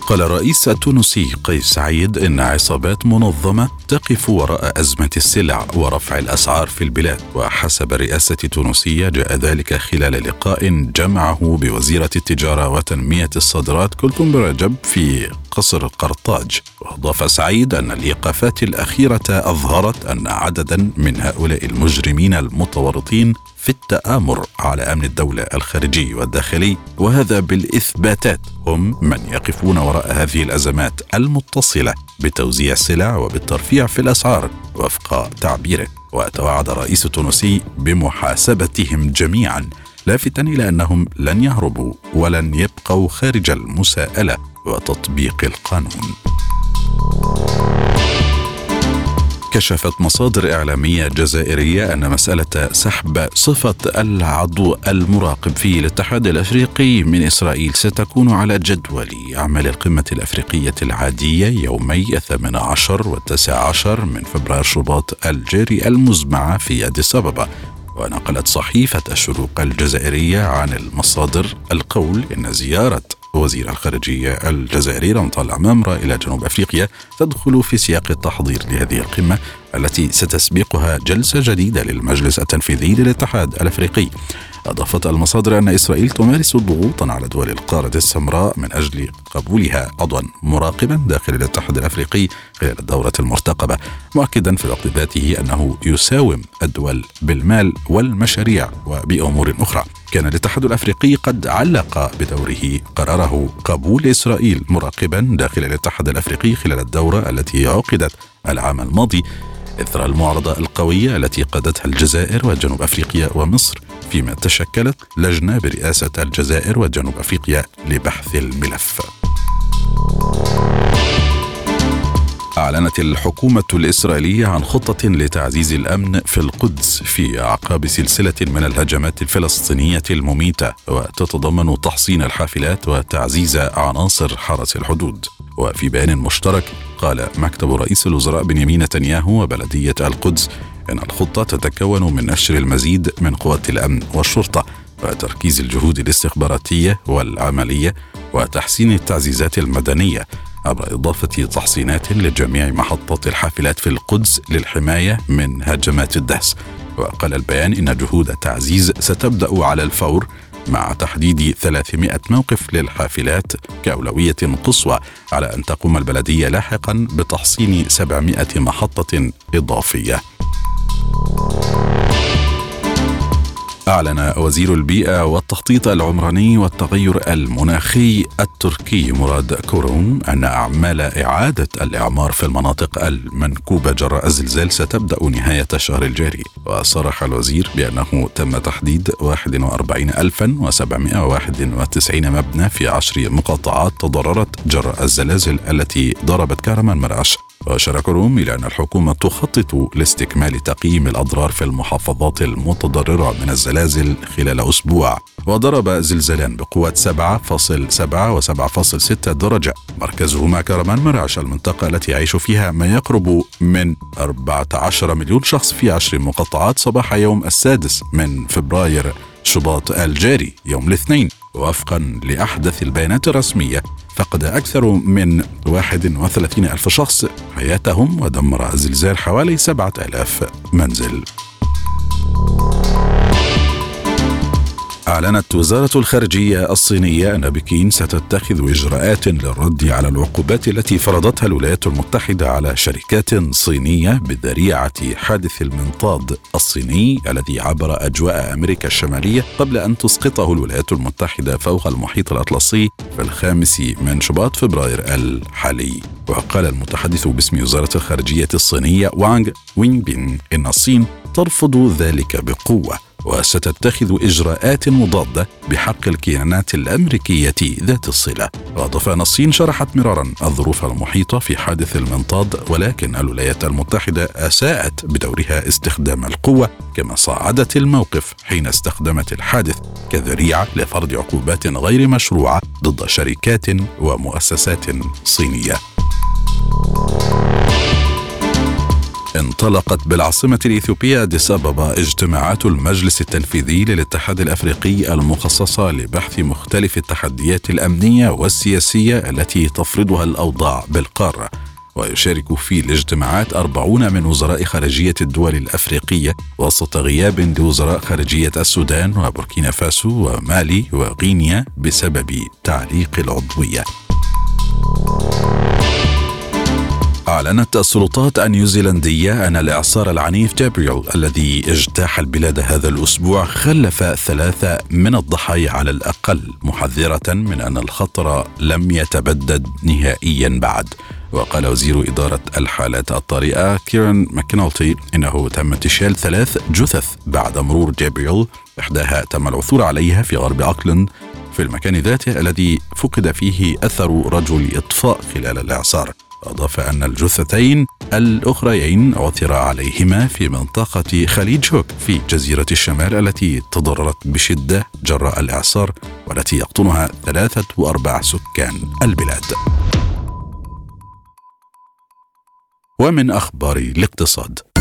قال الرئيس التونسي قيس سعيد إن عصابات منظمة تقف وراء أزمة السلع ورفع الأسعار في البلاد وحسب الرئاسه التونسيه جاء ذلك خلال لقاء جمعه بوزيرة التجارة وتنمية الصادرات كلثوم رجب في قصر قرطاج واضاف سعيد أن الإيقافات الأخيرة أظهرت أن عددا من هؤلاء المجرمين المتورطين في التآمر على أمن الدولة الخارجي والداخلي وهذا بالإثباتات. هم من يقفون وراء هذه الأزمات المتصلة بتوزيع السلع وبالترفيع في الأسعار وفق تعبيره. وتوعد الرئيس التونسي بمحاسبتهم جميعا لافتا إلى أنهم لن يهربوا ولن يبقوا خارج المساءلة وتطبيق القانون. كشفت مصادر إعلامية جزائرية أن مسألة سحب صفة العضو المراقب في الاتحاد الأفريقي من إسرائيل ستكون على جدول أعمال القمة الأفريقية العادية يومي الثامن عشر والتاسع عشر من فبراير شباط الجاري المزمعة في أديس أبابا. ونقلت صحيفة الشروق الجزائرية عن المصادر القول إن زيارة وزير الخارجية الجزائري رمضان العمامرة إلى جنوب أفريقيا تدخل في سياق التحضير لهذه القمة التي ستسبقها جلسة جديدة للمجلس التنفيذي للاتحاد الأفريقي. أضافت المصادر أن إسرائيل تمارس ضغوطا على دول القارة السمراء من أجل قبولها عضوا مراقبا داخل الاتحاد الأفريقي خلال الدورة المرتقبة مؤكدا في الوقت ذاته أنه يساوم الدول بالمال والمشاريع وبأمور أخرى. كان الاتحاد الأفريقي قد علق بدوره قراره قبول إسرائيل مراقبا داخل الاتحاد الأفريقي خلال الدورة التي عقدت العام الماضي إثر المعارضة القوية التي قادتها الجزائر وجنوب أفريقيا ومصر. فيما تشكلت لجنة برئاسة الجزائر وجنوب أفريقيا لبحث الملف. أعلنت الحكومة الإسرائيلية عن خطة لتعزيز الأمن في القدس في أعقاب سلسلة من الهجمات الفلسطينية المميتة وتتضمن تحصين الحافلات وتعزيز عناصر حرس الحدود. وفي بيان مشترك قال مكتب رئيس الوزراء بنيامين نتنياهو وبلدية القدس إن الخطة تتكون من نشر المزيد من قوات الأمن والشرطة وتركيز الجهود الاستخباراتية والعملية وتحسين التعزيزات المدنية عبر إضافة تحصينات لجميع محطات الحافلات في القدس للحماية من هجمات الدهس. وقال البيان إن جهود التعزيز ستبدأ على الفور مع تحديد 300 موقف للحافلات كأولوية قصوى على أن تقوم البلدية لاحقا بتحصين 700 محطة إضافية. أعلن وزير البيئة والتخطيط العمراني والتغير المناخي التركي مراد كورون أن أعمال إعادة الإعمار في المناطق المنكوبة جراء الزلزال ستبدأ نهاية الشهر الجاري. وصرح الوزير بأنه تم تحديد 41791 مبنى في عشر مقاطعات تضررت جراء الزلازل التي ضربت كرم مرآش. وأشار كروم إلى أن الحكومة تخطط لاستكمال تقييم الأضرار في المحافظات المتضررة من الزلازل خلال أسبوع. وضرب زلزالان بقوة 7.7 و7.6 درجة. مركزهما كرمان مرعش المنطقة التي يعيش فيها ما يقرب من 14 مليون شخص في عشر مقطعات صباح يوم السادس من فبراير شباط الجاري يوم الاثنين. وفقا لأحدث البيانات الرسمية فقد أكثر من 31 ألف شخص حياتهم ودمر الزلزال حوالي 7000 منزل. أعلنت وزارة الخارجية الصينية أن بكين ستتخذ إجراءات للرد على العقوبات التي فرضتها الولايات المتحدة على شركات صينية بذريعة حادث المنطاد الصيني الذي عبر أجواء أمريكا الشمالية قبل أن تسقطه الولايات المتحدة فوق المحيط الأطلسي في الخامس من شباط فبراير الحالي. وقال المتحدث باسم وزارة الخارجية الصينية وانغ وينبين إن الصين ترفض ذلك بقوة. وستتخذ إجراءات مضادة بحق الكيانات الأمريكية ذات الصلة. وأضاف أن الصين شرحت مرارا الظروف المحيطة في حادث المنطاد ولكن الولايات المتحدة أساءت بدورها استخدام القوة كما صعدت الموقف حين استخدمت الحادث كذريعة لفرض عقوبات غير مشروعة ضد شركات ومؤسسات صينية. انطلقت بالعاصمة الإثيوبية أديس أبابا اجتماعات المجلس التنفيذي للاتحاد الأفريقي المخصصة لبحث مختلف التحديات الأمنية والسياسية التي تفرضها الأوضاع بالقارة ويشارك في الاجتماعات أربعون من وزراء خارجية الدول الأفريقية وسط غياب لوزراء خارجية السودان وبوركينا فاسو ومالي وغينيا بسبب تعليق العضوية. أعلنت السلطات النيوزيلندية أن الإعصار العنيف جابريل الذي اجتاح البلاد هذا الأسبوع خلف ثلاثة من الضحايا على الأقل محذرة من أن الخطر لم يتبدد نهائيا بعد. وقال وزير إدارة الحالات الطارئة كيرن ماكنالتي إنه تم انتشال ثلاث جثث بعد مرور جابريل إحداها تم العثور عليها في غرب أوكلاند في المكان ذاته الذي فقد فيه أثر رجل إطفاء خلال الإعصار. أضاف أن الجثتين الأخريين عثر عليهما في منطقة خليج هوك في جزيرة الشمال التي تضررت بشدة جراء الإعصار والتي يقطنها ثلاثة أرباع سكان البلاد. ومن أخبار الاقتصاد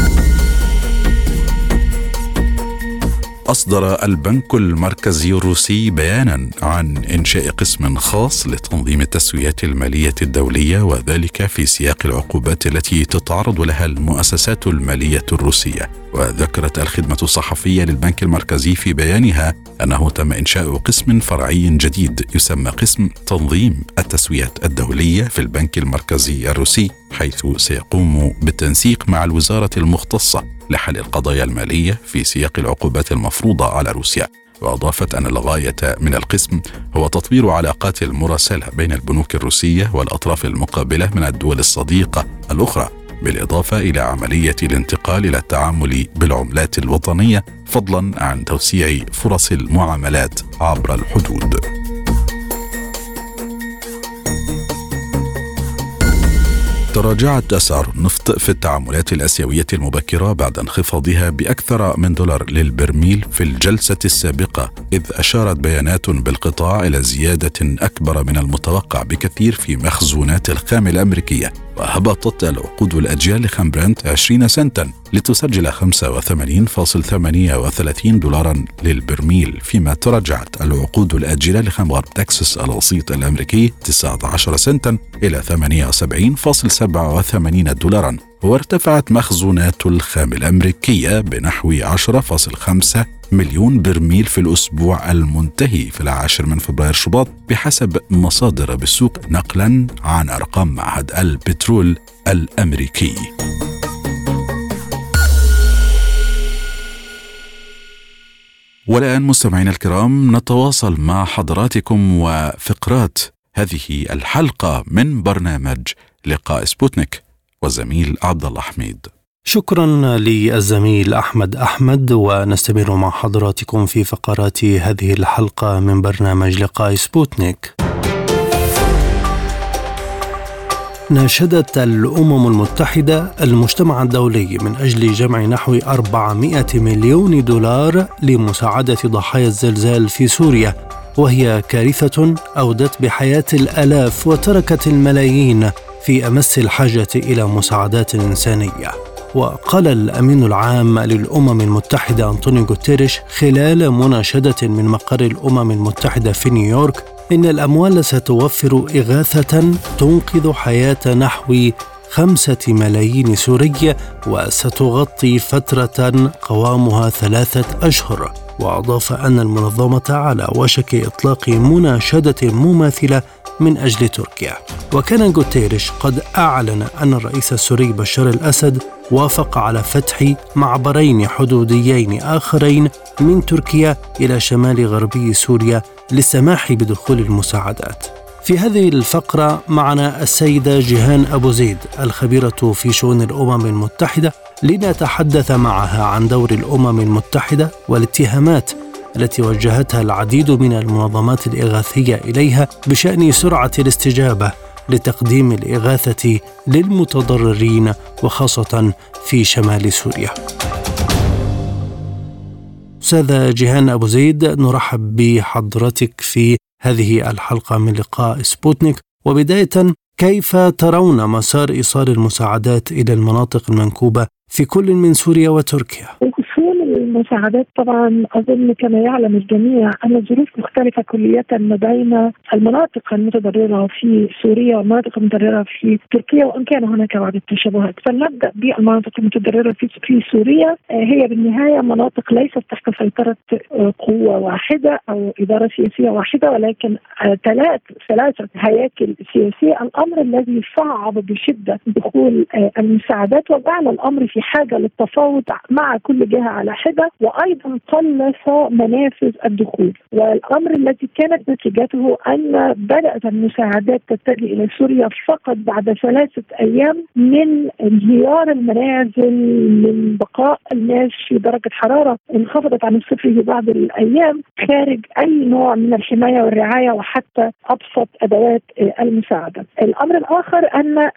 أصدر البنك المركزي الروسي بيانا عن إنشاء قسم خاص لتنظيم التسويات المالية الدولية وذلك في سياق العقوبات التي تتعرض لها المؤسسات المالية الروسية. وذكرت الخدمة الصحفية للبنك المركزي في بيانها أنه تم إنشاء قسم فرعي جديد يسمى قسم تنظيم التسويات الدولية في البنك المركزي الروسي. حيث سيقوم بالتنسيق مع الوزارة المختصة لحل القضايا المالية في سياق العقوبات المفروضة على روسيا وأضافت أن الغاية من القسم هو تطوير علاقات المراسلة بين البنوك الروسية والأطراف المقابلة من الدول الصديقة الأخرى بالإضافة إلى عملية الانتقال إلى التعامل بالعملات الوطنية فضلا عن توسيع فرص المعاملات عبر الحدود. تراجعت أسعار النفط في التعاملات الآسيوية المبكرة بعد انخفاضها بأكثر من دولار للبرميل في الجلسة السابقة إذ أشارت بيانات بالقطاع إلى زيادة أكبر من المتوقع بكثير في مخزونات الخام الأمريكية. وهبطت العقود الأجيال لخام برنت 20 سنتا لتسجل 85.38 دولارا للبرميل فيما تراجعت العقود الآجلة لخام غرب تكساس الوسيط الأمريكي 19 سنتا إلى 78.87 دولارا وارتفعت مخزونات الخام الأمريكية بنحو 10.5 مليون برميل في الأسبوع المنتهي في العاشر من فبراير شباط بحسب مصادر بالسوق نقلا عن أرقام معهد البترول الأمريكي. والآن مستمعينا الكرام نتواصل مع حضراتكم وفقرات هذه الحلقة من برنامج لقاء سبوتنيك والزميل عبد الله حميد. شكرا للزميل أحمد أحمد ونستمر مع حضراتكم في فقرات هذه الحلقة من برنامج لقاء سبوتنيك. ناشدت الأمم المتحدة المجتمع الدولي من أجل جمع نحو 400 مليون دولار لمساعدة ضحايا الزلزال في سوريا وهي كارثة أودت بحياة الألاف وتركت الملايين في أمس الحاجة إلى مساعدات إنسانية. وقال الأمين العام للأمم المتحدة أنطونيو غوتيريش خلال مناشدة من مقر الأمم المتحدة في نيويورك إن الأموال ستوفر إغاثة تنقذ حياة نحو خمسة ملايين سوري وستغطي فترة قوامها ثلاثة أشهر. وأضاف أن المنظمة على وشك إطلاق مناشدة مماثلة من أجل تركيا. وكان غوتيريش قد أعلن أن الرئيس السوري بشار الأسد وافق على فتح معبرين حدوديين آخرين من تركيا إلى شمال غربي سوريا للسماح بدخول المساعدات. في هذه الفقرة معنا السيدة جيهان أبو زيد الخبيرة في شؤون الأمم المتحدة لنتحدث معها عن دور الأمم المتحدة والاتهامات التي وجهتها العديد من المنظمات الإغاثية إليها بشأن سرعة الاستجابة لتقديم الإغاثة للمتضررين وخاصة في شمال سوريا. أستاذة جيهان أبو زيد نرحب بحضرتك في هذه الحلقة من لقاء سبوتنيك وبداية كيف ترون مسار إيصال المساعدات إلى المناطق المنكوبة في كل من سوريا وتركيا؟ المساعدات طبعا أظن كما يعلم الجميع أن الظروف مختلفة كليا ما بين المناطق المتضررة في سوريا والمناطق المتضررة في تركيا وإن كان هناك بعض التشابهات. فلنبدأ بالمناطق المتضررة في في سوريا. هي بالنهاية مناطق ليست تحت سيطرة قوة واحدة أو إدارة سياسية واحدة ولكن ثلاث ثلاثة هياكل سياسية. الأمر الذي صعب بشدة دخول المساعدات وجعل الأمر في حاجة للتفاوض مع كل جهة على حده وأيضا قلص منافذ الدخول والأمر الذي كانت نتيجته أن بدأت المساعدات تتجه إلى سوريا فقط بعد ثلاثة أيام من انهيار المنازل من بقاء الناس في درجة حرارة انخفضت عن الصفر في بعض الأيام خارج أي نوع من الحماية والرعاية وحتى أبسط أدوات المساعدة. الأمر الآخر أن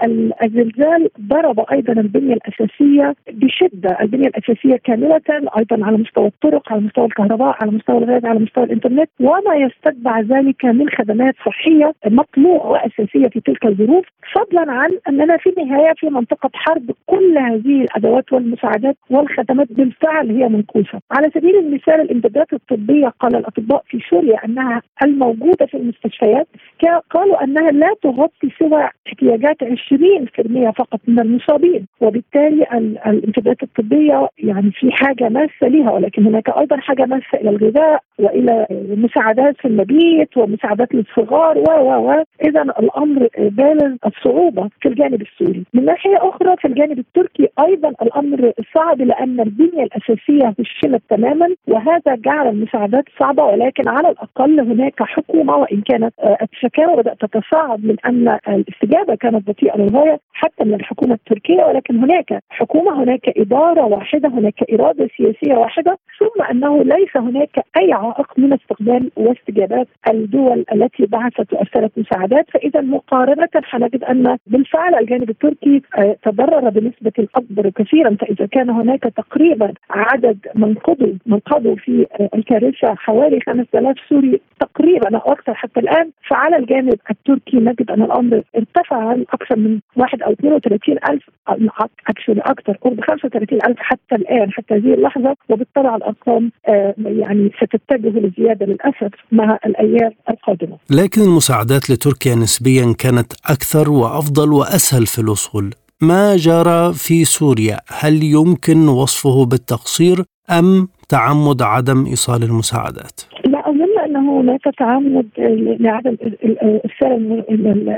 الزلزال ضرب أيضا البنية الأساسية بشدة، البنية الأساسية كاملة أيضا على مستوى الطرق على مستوى الكهرباء على مستوى الغاز على مستوى الإنترنت وما يستتبع ذلك من خدمات صحية مطلوبه وأساسية في تلك الظروف فضلا عن أننا في النهاية في منطقة حرب كل هذه الأدوات والمساعدات والخدمات بالفعل هي منقوصه على سبيل المثال الامدادات الطبية قال الأطباء في سوريا أنها الموجودة في المستشفيات قالوا أنها لا تغطي سوى احتياجات 20% فقط من المصابين وبالتالي الامدادات الطبية يعني في حاجة ماسه لها ولكن هناك أيضا حاجة ماسه إلى الغذاء وإلى مساعدات في المبيت ومساعدات للصغار و و و اذا الأمر بالغ الصعوبة في الجانب السوري. من ناحية أخرى في الجانب التركي أيضا الأمر صعب لأن البنية الأساسية فشلت تماما وهذا جعل المساعدات صعبة ولكن على الأقل هناك حكومة وإن كانت الشكاوى بدأت تتصاعد من أن الاستجابة كانت بطيئة للغاية حتى من الحكومة التركية ولكن هناك حكومة هناك إدارة واحدة هناك إرادة سياسيه واحدة ثم أنه ليس هناك أي عائق من استقبال واستجابات الدول التي بعثت وأرسلت مساعدات. فإذا مقارنة حنجد أن بالفعل الجانب التركي آه، تضرر بنسبة اكبر كثيرا. فإذا كان هناك تقريبا عدد من قضوا من قضوا في آه، الكارثة حوالي 5000 سوري تقريبا أو أكثر حتى الآن. فعلى الجانب التركي نجد أن الأمر ارتفع عن أكثر من واحد أو 32 ألف أكثر قرب 35 ألف حتى الآن. حتى هذه اللحظة وبالطبع الأرقام آه، يعني ستتجه لزيادة للأسف مع الأيام القادمة. لكن المساعدات لتركيا نسبيا كانت أكثر وأفضل وأسهل في الوصول. ما جرى في سوريا هل يمكن وصفه بالتقصير أم تعمد عدم إيصال المساعدات؟ لا إنه هناك تعمد لعدم ارسال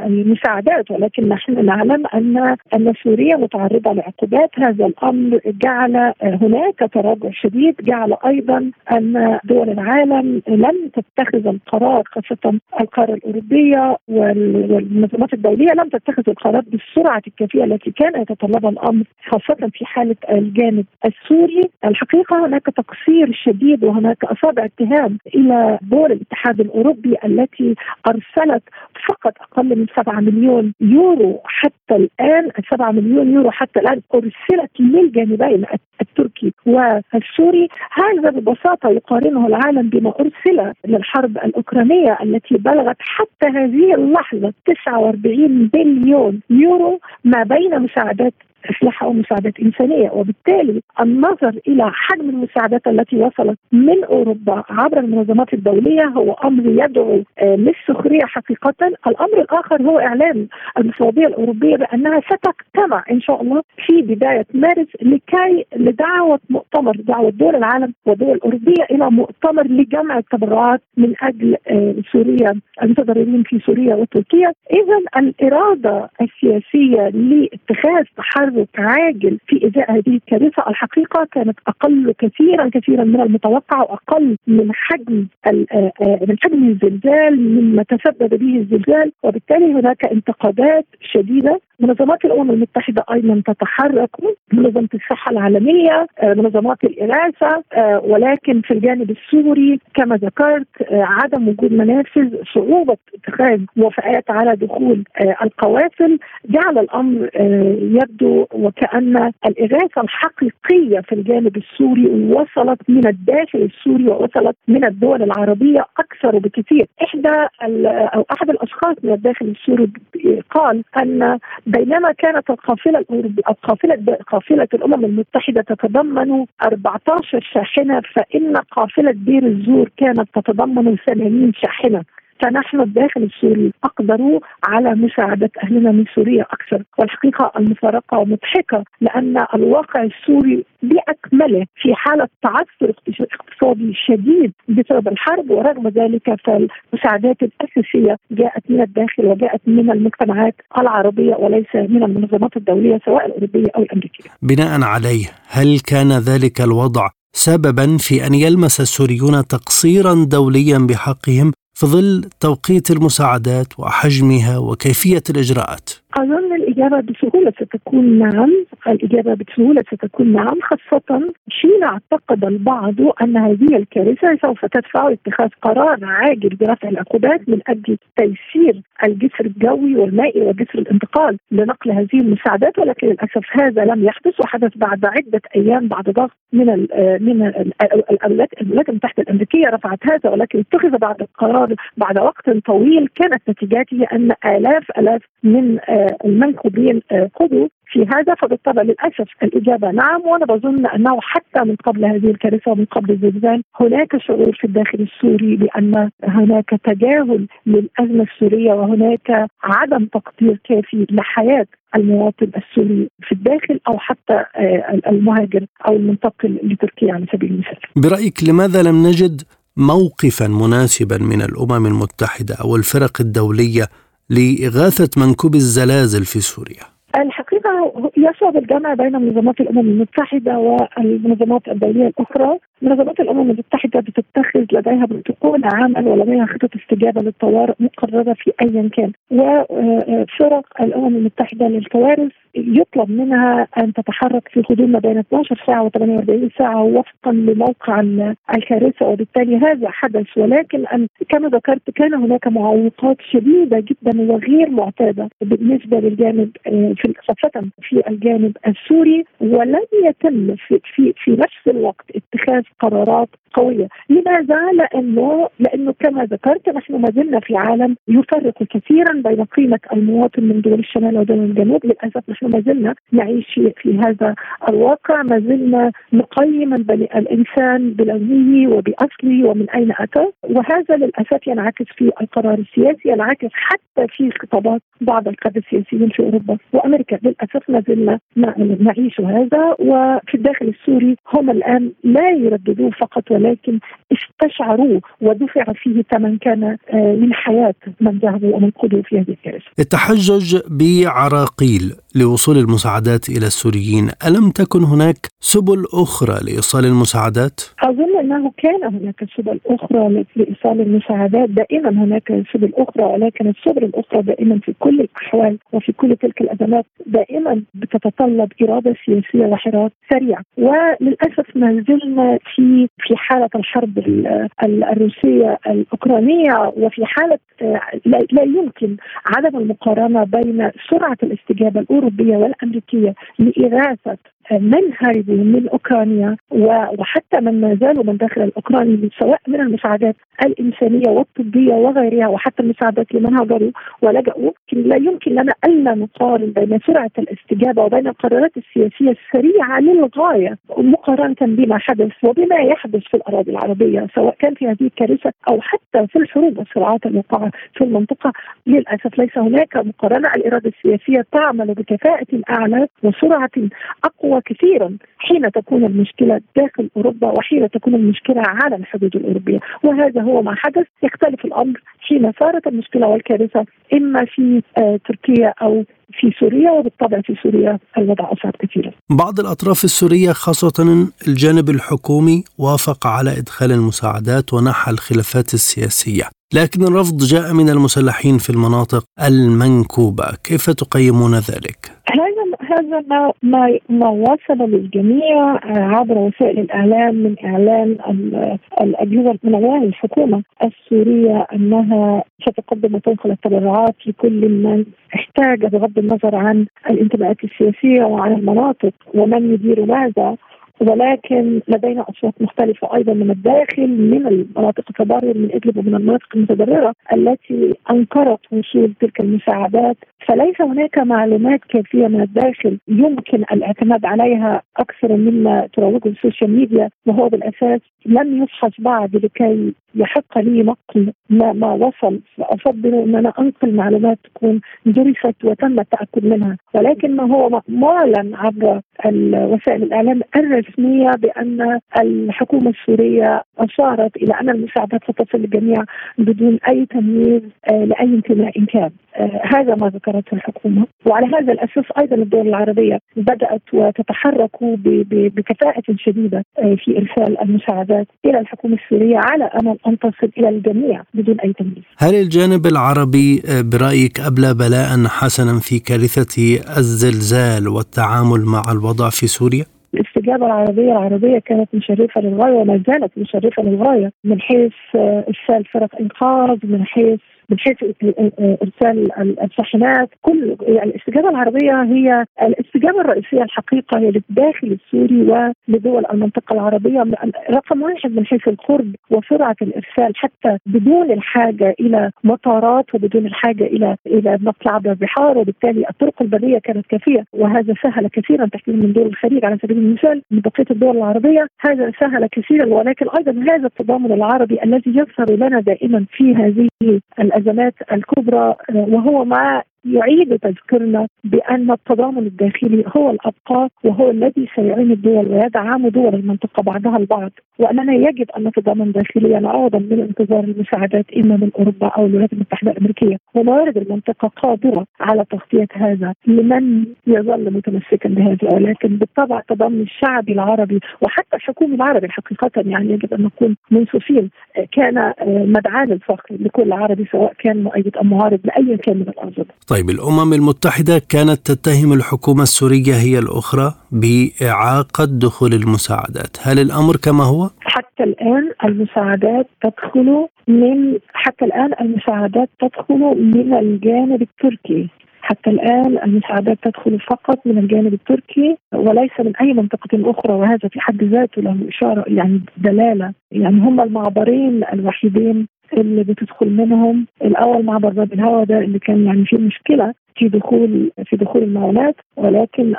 المساعدات ولكن نحن نعلم ان أن سوريا متعرضة لعقوبات. هذا الأمر جعل هناك تراجع شديد جعل أيضا أن دول العالم لم تتخذ القرار خاصة القارة الأوروبية والمنظمات الدولية لم تتخذ القرار بالسرعة الكافية التي كان يتطلبها الأمر خاصة في حالة الجانب السوري. الحقيقة هناك تقصير شديد وهناك أصابع اتهام إلى دول الاتحاد الأوروبي التي أرسلت فقط أقل من 7 مليون يورو حتى الآن 7 مليون يورو حتى الآن أرسلت للجانبين التركي والسوري. هذا ببساطة يقارنه العالم بما أرسل للحرب الأوكرانية التي بلغت حتى هذه اللحظة 49 بليون يورو ما بين مساعدات أسلحة ومساعدات إنسانية. وبالتالي النظر إلى حجم المساعدات التي وصلت من أوروبا عبر المنظمات الدولية هو أمر يدعو آه، للسخريه حقيقة، الأمر الآخر هو إعلان المفوضيه الأوروبية بأنها ستجتمع إن شاء الله في بداية مارس لكي لدعوة مؤتمر دعوة دول العالم والدول الأوروبية إلى مؤتمر لجمع التبرعات من أجل آه، سوريا المتضررين في سوريا وتركيا، اذا الإرادة السياسية لاتخاذ تحرك عاجل في إزاء هذه الكارثة الحقيقة كانت أقل كثيرا كثيرا من المتوقع وأقل من حجم من حجم الزلزال مما تسبب به الزلزال وبالتالي هناك انتقادات شديدة منظمات الأمم المتحدة أيضا تتحرك منظمة الصحة العالمية آه، منظمات الاغاثه ولكن في الجانب السوري كما ذكرت عدم وجود منافذ صعوبة اتخاذ موافقات على دخول القوافل. جعل الأمر يبدو وكأن الإغاثة الحقيقية في الجانب السوري وصلت من الداخل السوري ووصلت من الدول العربية أكثر بكثير. إحدى أو أحد الأشخاص من الداخل السوري قال أن بينما كانت القافلة الأوروبية أو قافلة قافلة الأمم المتحدة تتضمن 14 شاحنة فإن قافلة دير الزور كانت تتضمن 80 شاحنة. فنحن الداخل السوري اقدروا على مساعدة أهلنا من سوريا أكثر والحقيقة المفارقة مضحكه لأن الواقع السوري بأكمله في حالة تعثر اقتصادي شديد بسبب الحرب ورغم ذلك فالمساعدات الأساسية جاءت من الداخل وجاءت من المجتمعات العربية وليس من المنظمات الدولية سواء الأوروبية أو الأمريكية. بناء عليه هل كان ذلك الوضع سببا في أن يلمس السوريون تقصيرا دوليا بحقهم في ظل توقيت المساعدات وحجمها وكيفية الإجراءات؟ اظن الإجابة بسهولة ستكون نعم، الإجابة بسهولة ستكون نعم. خاصة حين اعتقد البعض أن هذه الكارثة سوف تدفع اتخاذ قرار عاجل برفع العقوبات من أجل تيسير الجسر الجوي والمائي وجسر الانتقال لنقل هذه المساعدات ولكن للأسف هذا لم يحدث وحدث بعد عدة أيام بعد ضغط من ال من الولايات المتحدة الأمريكية رفعت هذا ولكن اتخذ بعد القرار بعد وقت طويل كانت نتيجاته أن آلاف آلاف من آه، المنكوبين قضوا في هذا فبالطبع للأسف الإجابة نعم وأنا بظن أنه حتى من قبل هذه الكارثة ومن قبل الزلزال هناك شعور في الداخل السوري بأن هناك تجاهل للأزمة السورية وهناك عدم تقدير كافي لحياة المواطن السوري في الداخل أو حتى آه، المهاجر أو المنتقل لتركيا على سبيل المثال. برأيك لماذا لم نجد موقفا مناسبا من الأمم المتحدة أو الفرق الدولية لإغاثة منكوب الزلازل في سوريا؟ الحقيقة يصعب الجمع بين منظمات الأمم المتحدة والمنظمات الدولية الأخرى منظمات الأمم المتحدة بتتخذ لديها بروتوكول عمل ولديها خطط استجابة للطوارئ مقررة في ايا كان. وفرق الأمم المتحدة للكوارث يطلب منها أن تتحرك في حدود ما بين 12 ساعة و48 ساعة وفقا لموقع الكارثة. وبالتالي هذا حدث. ولكن كما ذكرت كان هناك معوقات شديدة جدا وغير معتادة بالنسبة للجانب آه، في خاصة في الجانب السوري. ولم يتم في, في في نفس الوقت اتخاذ قرارات قوية، لماذا؟ لأنه لأنه كما ذكرت نحن ما زلنا في عالم يفرق كثيرا بين قيمة المواطن من دول الشمال ودول الجنوب، للأسف نحن ما زلنا نعيش في هذا الواقع، ما زلنا نقيم الإنسان بلونه وبأصله ومن أين أتى، وهذا للأسف ينعكس في القرار السياسي، ينعكس حتى في خطابات بعض القادة السياسيين في أوروبا وأمريكا، للأسف ما زلنا نعيش هذا. وفي الداخل السوري هم الآن لا يرددوه فقط ولكن استشعروه ودفع فيه ثمن كان آه، من حياه من ذهبوا ومن قدوا في هذه الكارثة. التحجج بعراقيل لوصول المساعدات إلى السوريين، ألم تكن هناك سبل أخرى لإيصال المساعدات؟ أظن أنه كان هناك سبل أخرى لإيصال المساعدات، دائما هناك سبل أخرى ولكن السبل الأخرى دائما في كل الأحوال وفي كل تلك الأزمات دائما بتتطلب إرادة سياسية وحراك سريع، وللأسف ما زلنا في في حالة الحرب الروسية الأوكرانية وفي حالة آه، لا يمكن عدم المقارنة بين سرعة الاستجابة الأوروبية والأمريكية لإغاثة من هربوا من أوكرانيا وحتى من ما زالوا من داخل الأوكراني سواء من المساعدات الإنسانية والطبية وغيرها وحتى المساعدات لمن هاجروا ولجأوا لا يمكن لنا ألا نقارن بين سرعة الاستجابة وبين القرارات السياسية السريعة للغاية مقارنة بما حدث وبما يحدث في الأراضي العربية سواء كان في هذه الكارثة أو حتى في الحروب والصراعات الواقعه في المنطقة. للأسف ليس هناك مقارنة. الإرادة السياسية تعمل بكفاءة أعلى وسرعة أقوى كثيرا حين تكون المشكلة داخل أوروبا وحين تكون المشكلة على الحدود الأوروبية وهذا هو ما حدث يختلف الأمر حين صارت المشكلة والكارثة إما في آه تركيا أو في سوريا وبالطبع في سوريا الوضع أصعب كثيرا. بعض الأطراف السورية خاصة الجانب الحكومي وافق على إدخال المساعدات ونحى الخلافات السياسية، لكن الرفض جاء من المسلحين في المناطق المنكوبة، كيف تقيمون ذلك؟ هذا ما ما ما وصل للجميع عبر وسائل الإعلام من إعلان الأجهزة من اعلان الحكومة السورية أنها ستقدم وتنقل التبرعات لكل من احتاج بغض النظر عن الانتماءات السياسية وعن المناطق ومن يدير ماذا. ولكن لدينا أصوات مختلفة أيضا من الداخل من المناطق التضرر من إدلب ومن المناطق المتضررة التي أنكرت وصول تلك المساعدات. فليس هناك معلومات كافية من الداخل يمكن الاعتماد عليها أكثر مما تروجه ال social media وهو بالأساس لم يفحص بعد لكي يحق لي نقل ما, ما وصل. فأفضل أن أنا أنقل معلومات تكون درست وتم التأكد منها. ولكن ما هو معلن عبر وسائل الإعلام الرسمية بأن الحكومة السورية أشارت إلى أن المساعدات ستصل للجميع بدون أي تمييز آه، لأي انتماء كان. هذا ما ذكرته الحكومة وعلى هذا الأساس أيضا الدول العربية بدأت وتتحرك بكفاءة شديدة آه، في إرسال المساعدات إلى الحكومة السورية على أمل أن تصل إلى الجميع بدون أي تمييز. هل الجانب العربي آه، برأيك أبلى بلاء حسنا في كارثة الزلزال والتعامل مع الوضع في سوريا؟ الاستجابة العربية العربية كانت مشرفة للغاية وما زالت مشرفة للغاية من حيث إرسال فرق إنقاذ من حيث من حيث إرسال الشاحنات كل يعني الاستجابة العربيه هي الاستجابة الرئيسية الحقيقة هي للداخل السوري ولدول المنطقة العربية. رقم واحد من حيث القرب وسرعة الإرسال حتى بدون الحاجة إلى مطارات وبدون الحاجة إلى إلى نقل عبر البحار. وبالتالي الطرق البرية كانت كافية وهذا سهل كثيرا تحديدا من دول الخليج على سبيل المثال من بقية الدول العربية. هذا سهل كثيرا ولكن أيضا هذا التضامن العربي الذي يظهر لنا دائما في هذه الازمات الكبرى آه، وهو ما يعيد تذكيرنا بأن التضامن الداخلي هو الأبقى وهو الذي سيعين الدول ويدعم دول المنطقة بعضها البعض. وأننا يجب أن نتضامن داخليا عوضا من انتظار المساعدات إما من أوروبا أو الولايات المتحدة الأمريكية. وموارد المنطقة قادرة على تغطية هذا لمن يظل متمسكا بهذا ولكن بالطبع التضامن الشعبي العربي وحتى الحكومي العربي حقيقه يعني يجب أن نكون منصفين كان مدعاه للفخر لكل عربي سواء كان مؤيد أو معارض لاي كان من الانظمه. طيب الأمم المتحدة كانت تتهم الحكومة السورية هي الأخرى بإعاقة دخول المساعدات، هل الأمر كما هو؟ حتى الآن المساعدات تدخل من حتى الآن المساعدات تدخل من الجانب التركي. حتى الآن المساعدات تدخل فقط من الجانب التركي وليس من أي منطقة أخرى وهذا في حد ذاته له إشارة يعني دلالة. يعني هم المعبرين الوحيدين اللي بتدخل منهم. الأول معبر باب الهواء ده اللي كان يعني فيه مشكلة. في دخول في دخول المعونات ولكن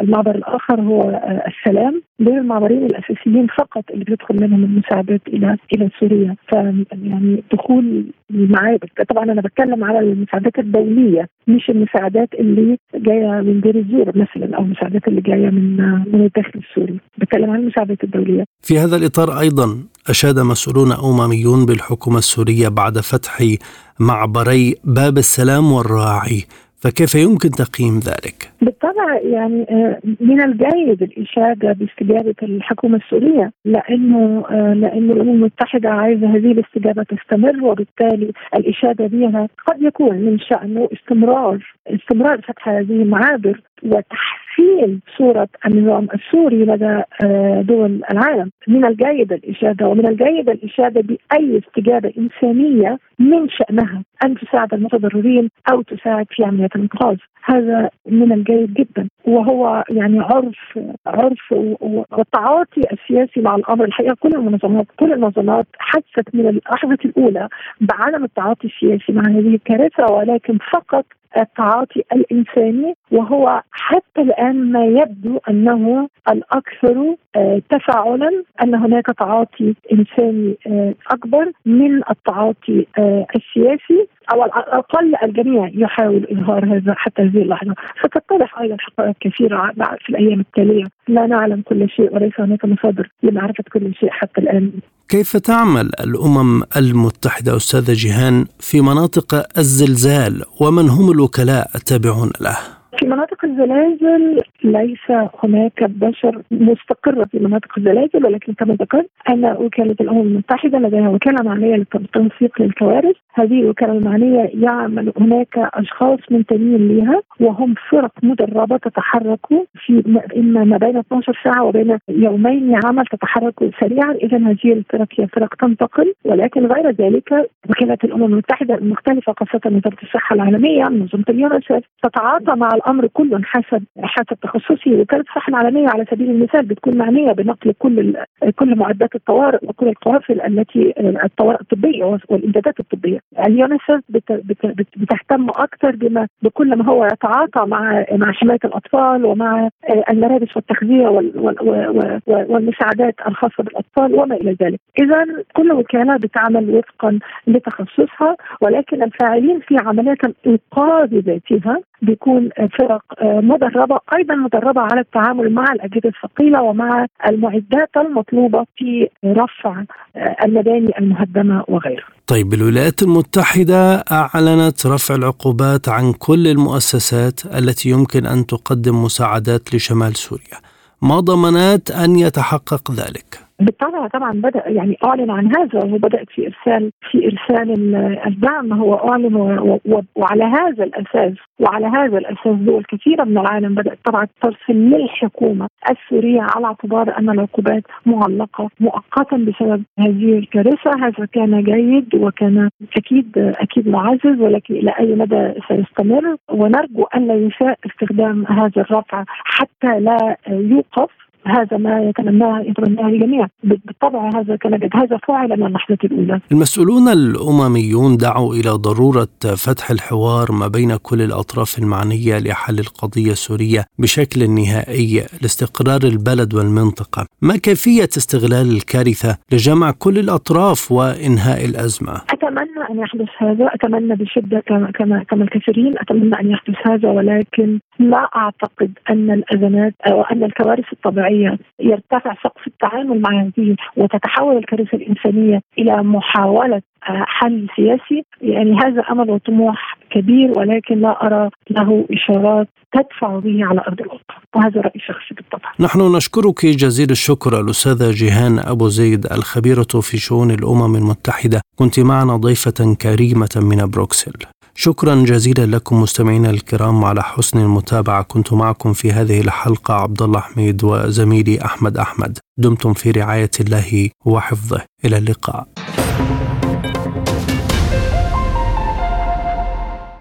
المعبر, الآخر هو السلام. دول المعبرين الأساسيين فقط اللي بيدخل منهم المساعدات إلى إلى سوريا. ف يعني دخول المعابر طبعا أنا بتكلم على المساعدات الدولية مش المساعدات اللي جاية من دير الزور مثلا أو المساعدات اللي جاية من من الداخل السوري. بتكلم عن المساعدات الدولية. في هذا الإطار أيضا أشاد مسؤولون أمميون بالحكومة السورية بعد فتح معبري باب السلام والراعي فكيف يمكن تقييم ذلك؟ بالطبع يعني من الجيد الإشادة باستجابة الحكومة السورية لأنه لأنه الأمم المتحدة عايزة هذه الاستجابة تستمر وبالتالي الإشادة بها قد يكون من شأنه استمرار استمرار فتح هذه المعابر وتحسين صورة النظام السوري لدى دول العالم. من الجيد الإشادة ومن الجيد الإشادة بأي استجابة إنسانية من شأنها أن تساعد المتضررين أو تساعد في عملية الإنقاذ. هذا من الجيد جدا. وهو يعني عرف عرف والتعاطي السياسي مع الأمر. الحقيقة كل المنظمات كل المنظمات حست من اللحظه الأولى بعدم التعاطي السياسي مع هذه الكارثة ولكن فقط التعاطي الإنساني وهو حتى الآن ما يبدو أنه الأكثر تفاعلا أن هناك تعاطي إنساني أكبر من التعاطي السياسي. أو على الأقل الجميع يحاول إظهار هذا حتى هذه اللحظة. ستتضح أيضا حقائق كثيرة في الأيام التالية. لا نعلم كل شيء وليس هناك مصادر لمعرفة كل شيء حتى الآن. كيف تعمل الأمم المتحدة أستاذة جيهان في مناطق الزلزال؟ ومن هم الوكلاء التابعون له؟ في مناطق الزلازل ليس هناك بشر مستقرة في مناطق الزلازل ولكن كما ذكرت أن وكالة الأمم المتحدة لديها وكالة معنية للتنسيق للكوارث، هذه الوكاله المعنية يعمل هناك أشخاص منتمين لها وهم فرق مدربة تتحرك في إما ما بين 12 ساعة وبين يومين عمل تتحرك سريعا، اذا هذه الفرق هي فرق تنتقل ولكن غير ذلك وكالة الأمم المتحدة المختلفة خاصة وزارة الصحة العالمية منظمه اليونسف تتعاطى مع الأمر كله حسب حسب تخصصه وكالة الصحة العالمية على سبيل المثال بتكون معنية بنقل كل كل معدات الطوارئ وكل القوافل التي الطوارئ الطبية والامدادات الطبية. بت بتهتم أكثر بما بكل ما هو يتعاطى مع مع حماية الأطفال ومع الملابس والتغذية والمساعدات الخاصة بالأطفال وما إلى ذلك. اذا كل وكاله بتعمل وفقا لتخصصها ولكن الفاعلين في عمليات الانقاذ ذاتها بيكون فرق مدربة أيضا مدربة على التعامل مع الأجهزة الثقيلة ومع المعدات المطلوبة في رفع المباني المهدمة وغيرها. طيب الولايات المتحدة أعلنت رفع العقوبات عن كل المؤسسات التي يمكن أن تقدم مساعدات لشمال سوريا. ما ضمانات أن يتحقق ذلك؟ بالطبع طبعا بدأ يعني أعلن عن هذا وبدات في إرسال في إرسال الدعم هو أعلن وعلى هذا الأساس وعلى هذا الأساس دول كثيرة من العالم بدات طبعا ترسل للحكومة السورية على اعتبار أن العقوبات معلقة مؤقتا بسبب هذه الكارثة. هذا كان جيد وكان أكيد أكيد معزز ولكن إلى أي مدى سيستمر؟ ونرجو أن لا يساء استخدام هذا الرفع حتى لا يوقف. هذا ما يتمناه يتمناه الجميع بالطبع هذا كان هذا فعل من اللحظه الأولى. المسؤولون الأمميون دعوا إلى ضرورة فتح الحوار ما بين كل الأطراف المعنية لحل القضية السورية بشكل نهائي لاستقرار البلد والمنطقة. ما كيفية استغلال الكارثة لجمع كل الأطراف وإنهاء الأزمة؟ أتمنى أن يحدث هذا. أتمنى بشدة كما كما كما الكثيرين. أتمنى أن يحدث هذا ولكن لا أعتقد أن الأزمات أو أن الكوارث الطبيعيه يرتفع سقف التعامل مع هذه وتتحول الكارثة الإنسانية إلى محاولة آه، حل سياسي يعني هذا أمل وطموح كبير ولكن لا أرى له إشارات تدفع به على أرض الواقع وهذا رايي الشخصي بالطبع. نحن نشكرك جزيل الشكر الأستاذة جيهان أبو زيد الخبيرة في شؤون الأمم المتحدة كنت معنا ضيفة كريمة من بروكسل. شكرا جزيلا لكم مستمعينا الكرام على حسن المتابعة. كنت معكم في هذه الحلقة عبد الله حميد وزميلي أحمد أحمد. دمتم في رعاية الله وحفظه. إلى اللقاء.